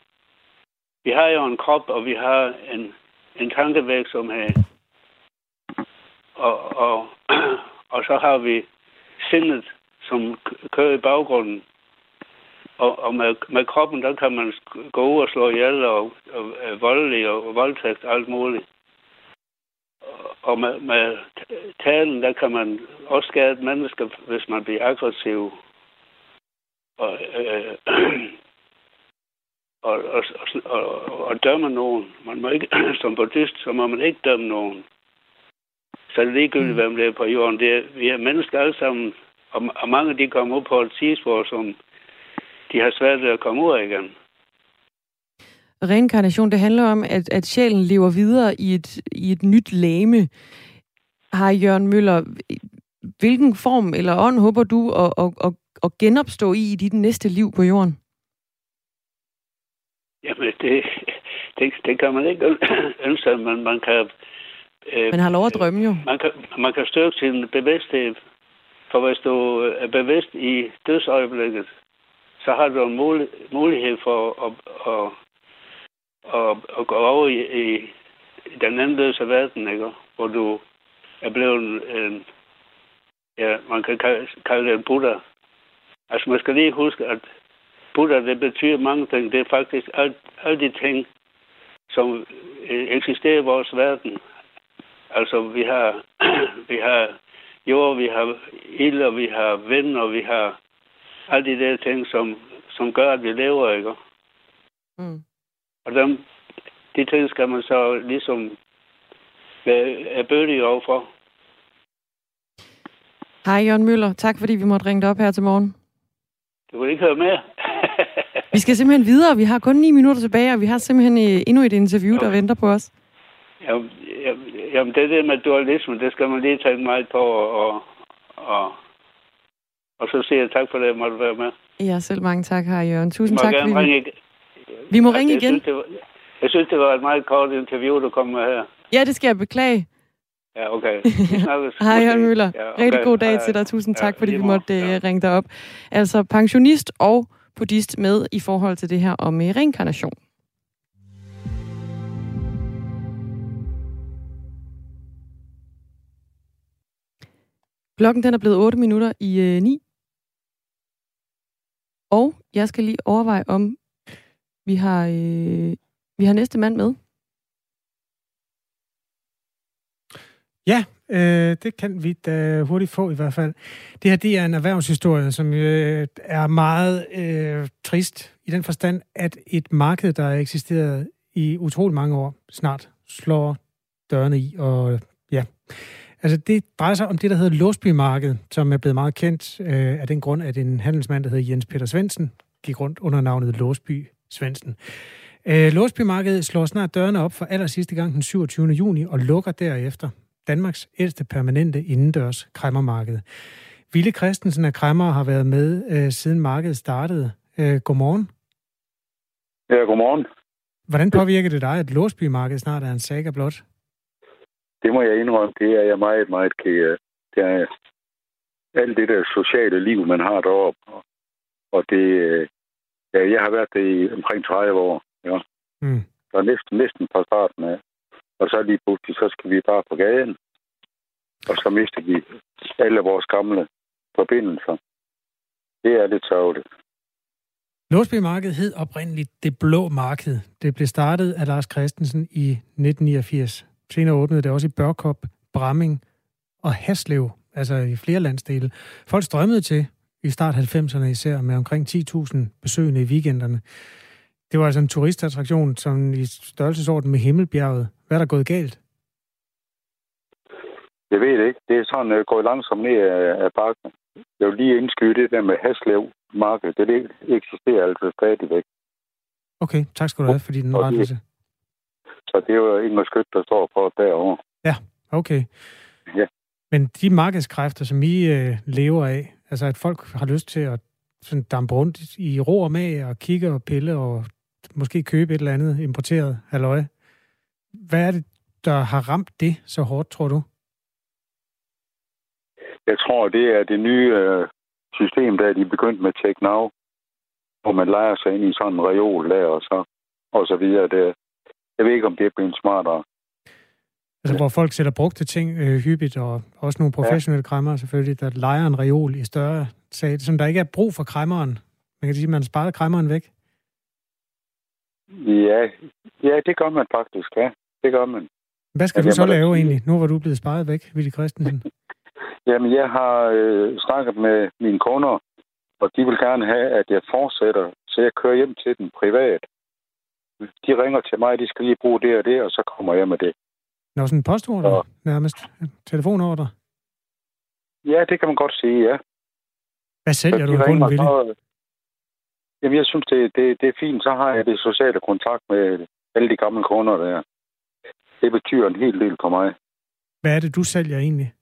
vi har jo en krop, og vi har en, en tankevirksomhed. Og, og, *clears throat* og så har vi sindet, som kører i baggrunden. Og, og med, med kroppen, der kan man gå ud og slå ihjel og, og, og voldelig og voldtægt alt muligt. Og med, med talen, der kan man også skade mennesker, hvis man bliver aggressiv. Og, øh, og, og, og, og dømme nogen. Man må ikke, *clears throat* som buddhist, så må man ikke dømme nogen. Så det er ligegyldigt, mm. hvem det er på jorden. Det er, vi er mennesker alle sammen, og, og mange de kommer ud på et tidsspor, som de har svært ved at komme ud af igen. Reinkarnation, det handler om, at, at sjælen lever videre i et, i et nyt lame. Har Jørgen Møller, hvilken form eller ånd håber du at, at, at, at genopstå i i dit næste liv på jorden? Jamen, det, det, det kan man ikke ønske, men man kan... Øh, man har lov at drømme jo. Man kan, man kan styrke sin bevidsthed. For hvis du er bevidst i dødsøjeblikket, så har du en mulig, mulighed for at, at, at, og gå over i, i, i den anden verden, ikke? hvor du er blevet en, ja, man kan kalde det en Buddha. Altså man skal lige huske, at Buddha, det betyder mange ting. Det er faktisk alt, alle de ting, som øh, eksisterer i vores verden. Altså, vi har, *clears throat* vi har jord, vi har ild, og vi har vind, og vi har alle de der ting, som, som gør, at vi lever, ikke? Mm. Og dem, de ting skal man så ligesom være bødig overfor. Hej Jørgen Møller, tak fordi vi måtte ringe op her til morgen. Du vil ikke høre mere. *laughs* vi skal simpelthen videre. Vi har kun 9 minutter tilbage, og vi har simpelthen øh, endnu et interview, der venter på os. Jamen, jamen, det der med dualisme, det skal man lige tænke meget på, og, og, og så siger jeg tak for det, at måtte være med. Ja, selv mange tak, her, Jørgen. Tusind tak. Fordi... Ringe... Vi må ringe igen. Jeg synes, var, jeg synes, det var et meget kort interview, du kom med her. Ja, det skal jeg beklage. Ja, okay. *laughs* Hej, Jørgen Møller. Ja, okay. Rigtig god dag til dig. Tusind tak, ja, fordi vi måtte ja. Øh, ringe dig op. Altså pensionist og buddhist med i forhold til det her om øh, reinkarnation. Klokken den er blevet 8 minutter i øh, 9. Og jeg skal lige overveje, om vi har, øh, vi har næste mand med. Ja, øh, det kan vi da hurtigt få i hvert fald. Det her det er en erhvervshistorie, som øh, er meget øh, trist i den forstand, at et marked, der har eksisteret i utrolig mange år, snart slår dørene i. Og ja, altså det drejer sig om det, der hedder Låsbymarked, som er blevet meget kendt øh, af den grund, at en handelsmand, der hedder Jens Peter Svendsen, gik rundt under navnet Låsby Svendsen. Øh, Låsbymarkedet slår snart dørene op for aller sidste gang den 27. juni og lukker derefter. Danmarks ældste permanente indendørs kræmmermarked. Ville Christensen af Kræmmer har været med øh, siden markedet startede. Øh, godmorgen. Ja, godmorgen. Hvordan påvirker det dig, at Låsbymarkedet snart er en saga blot? Det må jeg indrømme, det er jeg meget, meget ked af. Det er alt det der sociale liv, man har deroppe. Og det, øh, ja, jeg har været det i omkring 30 år. Ja. Mm. Så næsten, næsten fra starten af. Og så lige pludselig, så skal vi bare på gaden. Og så mister vi alle vores gamle forbindelser. Det er lidt sørgeligt. Låsby Marked hed oprindeligt Det Blå Marked. Det blev startet af Lars Christensen i 1989. Senere åbnede det også i Børkop, Bramming og Haslev, altså i flere landsdele. Folk strømmede til i start 90'erne især med omkring 10.000 besøgende i weekenderne. Det var altså en turistattraktion, som i størrelsesorden med Himmelbjerget. Hvad er der gået galt? Jeg ved det ikke. Det er sådan, uh, går langsomt ned af, bakken. Jeg vil lige indskyde det der med Haslev marked. Det, det eksisterer altså stadigvæk. Okay, tak skal du have, fordi den rettelse. Så det er jo Ingmar Skødt, der står på derovre. Ja, okay. Ja. Men de markedskræfter, som I øh, lever af, altså at folk har lyst til at sådan dampe rundt i ro og mag og kigge og pille og måske købe et eller andet importeret halløj. Hvad er det, der har ramt det så hårdt, tror du? Jeg tror, det er det nye øh, system, der de er begyndt med Take Now. hvor man leger sig ind i sådan en reol der, og så, og så videre. Det, jeg ved ikke, om det er blevet smartere. Altså, hvor folk sætter brugte ting øh, hyppigt, og også nogle professionelle ja. kræmmer selvfølgelig, der leger en reol i større sag, som der ikke er brug for kræmmeren. Man kan sige, at man sparer kræmmeren væk. Ja, ja, det gør man faktisk, ja. Det gør man. Hvad skal Ja, du så da lave sige- egentlig, nu hvor du blevet sparet væk, Willy Christensen? *laughs* Jamen, jeg har øh, snakket med mine kunder, og de vil gerne have, at jeg fortsætter, så jeg kører hjem til den privat. De ringer til mig, de skal lige bruge det og det, og så kommer jeg med det. Nå, sådan en postordre nærmest. En telefonordre. Ja, det kan man godt sige, ja. Hvad sælger Så du i grunden, så, jamen, jeg synes, det, det, det er fint. Så har jeg det sociale kontakt med alle de gamle kunder der. Det betyder en hel del for mig. Hvad er det, du sælger egentlig?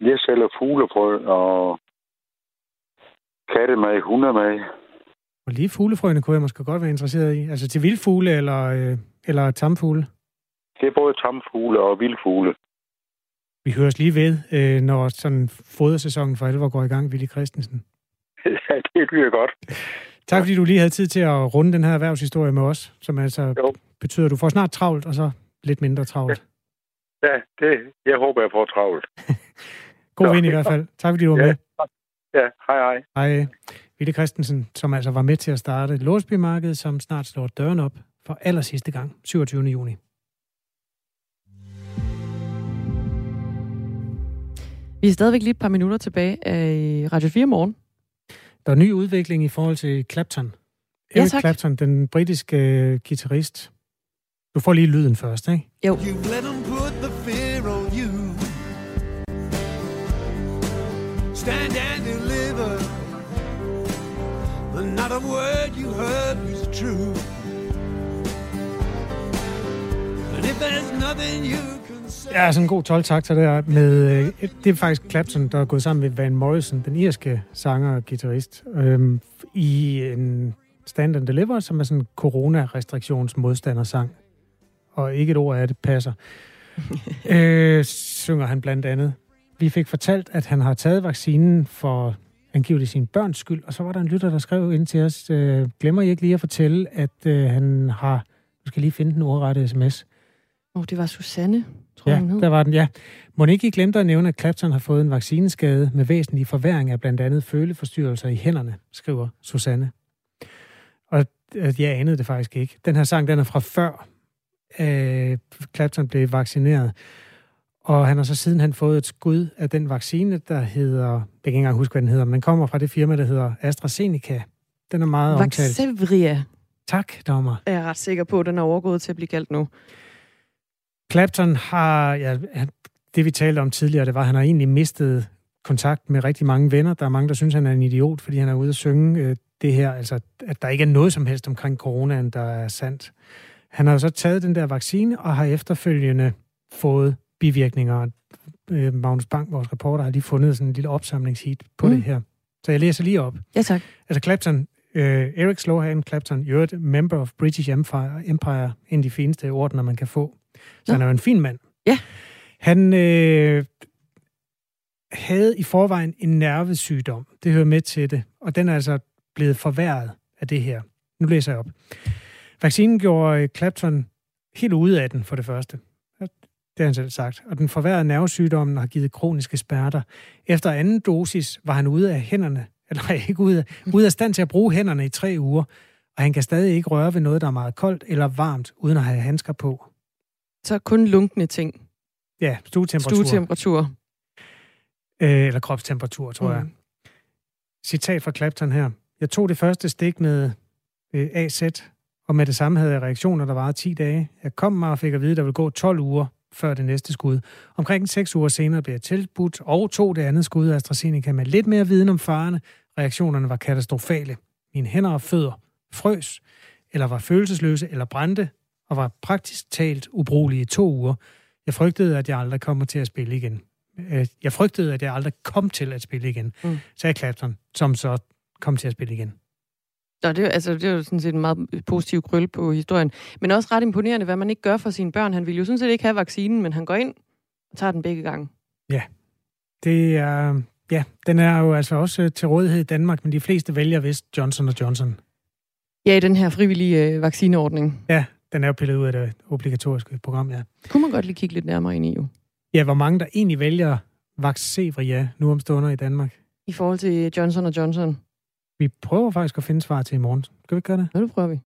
Jeg sælger fuglebrød og kattemad, hundemad. Og lige fuglefrøene kunne jeg måske godt være interesseret i. Altså til vildfugle eller, øh, eller tamfugle. Det er både tamfugle og vildfugle. Vi høres lige ved, øh, når sådan fodersæsonen for alvor går i gang, Willy Christensen. *laughs* ja, det lyder godt. Tak fordi du lige havde tid til at runde den her erhvervshistorie med os, som altså Jo. betyder, at du får snart travlt, og så lidt mindre travlt. Ja, det, jeg håber, jeg får travlt. *laughs* God Nå. vind i hvert fald. Tak fordi du var Ja. med. Ja, hej hej. Hej. Ville Christensen, som altså var med til at starte Låsbymarkedet, som snart slår døren op for aller sidste gang, 27. juni. Vi er stadigvæk lige et par minutter tilbage af Radio 4 morgen. Der er ny udvikling i forhold til Clapton. Ja, Eric tak. Clapton, den britiske øh, guitarist. Du får lige lyden først, ikke? Jo. You let them put the fear on you. Stand and deliver. Not a word you heard was true. And if there's nothing you. Ja, sådan en god 12 takter der med... Øh, det er faktisk Clapton, der er gået sammen med Van Morrison, den irske sanger og guitarist, øhm, i en Stand and Deliver, som er sådan en corona-restriktionsmodstandersang. Og ikke et ord af det passer. *laughs* øh, synger han blandt andet. Vi fik fortalt, at han har taget vaccinen for angiveligt sin børns skyld, og så var der en lytter, der skrev ind til os, øh, glemmer I ikke lige at fortælle, at øh, han har... Du skal lige finde den ordrette sms. Åh, oh, det var Susanne, tror Ja, jeg, der var den, ja. Monique glemte at nævne, at Clapton har fået en vaccineskade med væsentlig forværing af blandt andet føleforstyrrelser i hænderne, skriver Susanne. Og øh, jeg anede det faktisk ikke. Den her sang, den er fra før øh, Clapton blev vaccineret. Og han har så siden han fået et skud af den vaccine, der hedder, jeg kan ikke engang huske, hvad den hedder, men kommer fra det firma, der hedder AstraZeneca. Den er meget omtalt. Vaxzevria Tak, dommer. er jeg ret sikker på, at den er overgået til at blive kaldt nu. Clapton har, ja, det vi talte om tidligere, det var, at han har egentlig mistet kontakt med rigtig mange venner. Der er mange, der synes, han er en idiot, fordi han er ude at synge øh, det her, altså at der ikke er noget som helst omkring coronaen, der er sandt. Han har jo så taget den der vaccine og har efterfølgende fået bivirkninger. Øh, Magnus Bank, vores reporter, har lige fundet sådan en lille opsamlingshit på Mm. det her. Så jeg læser lige op. Ja, tak. Altså Clapton, øh, Eric Slohan Clapton, you're a member of British Empire, Empire en af de fineste ordner, man kan få. Så Nå. han er jo en fin mand. Ja. Han øh, havde i forvejen en nervesygdom. Det hører med til det. Og den er altså blevet forværret af det her. Nu læser jeg op. Vaccinen gjorde øh, Clapton helt ude af den, for det første. Det har han selv sagt. Og den forværrede nervesygdommen har givet kroniske smerter. Efter anden dosis var han ude af hænderne, eller *laughs* ikke ude af, ude af stand til at bruge hænderne i tre uger, og han kan stadig ikke røre ved noget, der er meget koldt eller varmt, uden at have handsker på. Så kun lunkne ting. Ja, stuetemperatur. Stuetemperatur. Øh, eller kropstemperatur, tror mm. jeg. Citat fra Clapton her. Jeg tog det første stik med øh, AZ, og med det samme havde jeg reaktioner, der varede 10 dage. Jeg kom mig og fik at vide, at der ville gå 12 uger før det næste skud. Omkring 6 uger senere blev jeg tilbudt og tog det andet skud af AstraZeneca med lidt mere viden om farerne. Reaktionerne var katastrofale. Mine hænder og fødder frøs, eller var følelsesløse, eller brændte, og var praktisk talt ubrugelige i to uger. Jeg frygtede, at jeg aldrig kommer til at spille igen. Øh, Jeg frygtede, at jeg aldrig kom til at spille igen, Mm. sagde Clapton, som så kom til at spille igen. Så det, er- altså, det er jo sådan set en meget positiv krølle på historien. Men også ret imponerende, hvad man ikke gør for sine børn. Han ville jo sådan set ikke have vaccinen, men han går ind og tager den begge gange. Det er, Ja, den er jo altså også til rådighed i Danmark, men de fleste vælger vist Johnson Johnson. Ja, i den her frivillige øh, vaccineordning. Ja, den er jo pillet ud af det obligatoriske program, ja. Kunne man godt lige kigge lidt nærmere ind i jo. Ja, hvor mange der egentlig vælger Vaxzevria nu om stunder i Danmark? I forhold til Johnson Johnson. Vi prøver faktisk at finde svar til i morgen. Skal vi ikke gøre det? Ja, det prøver vi.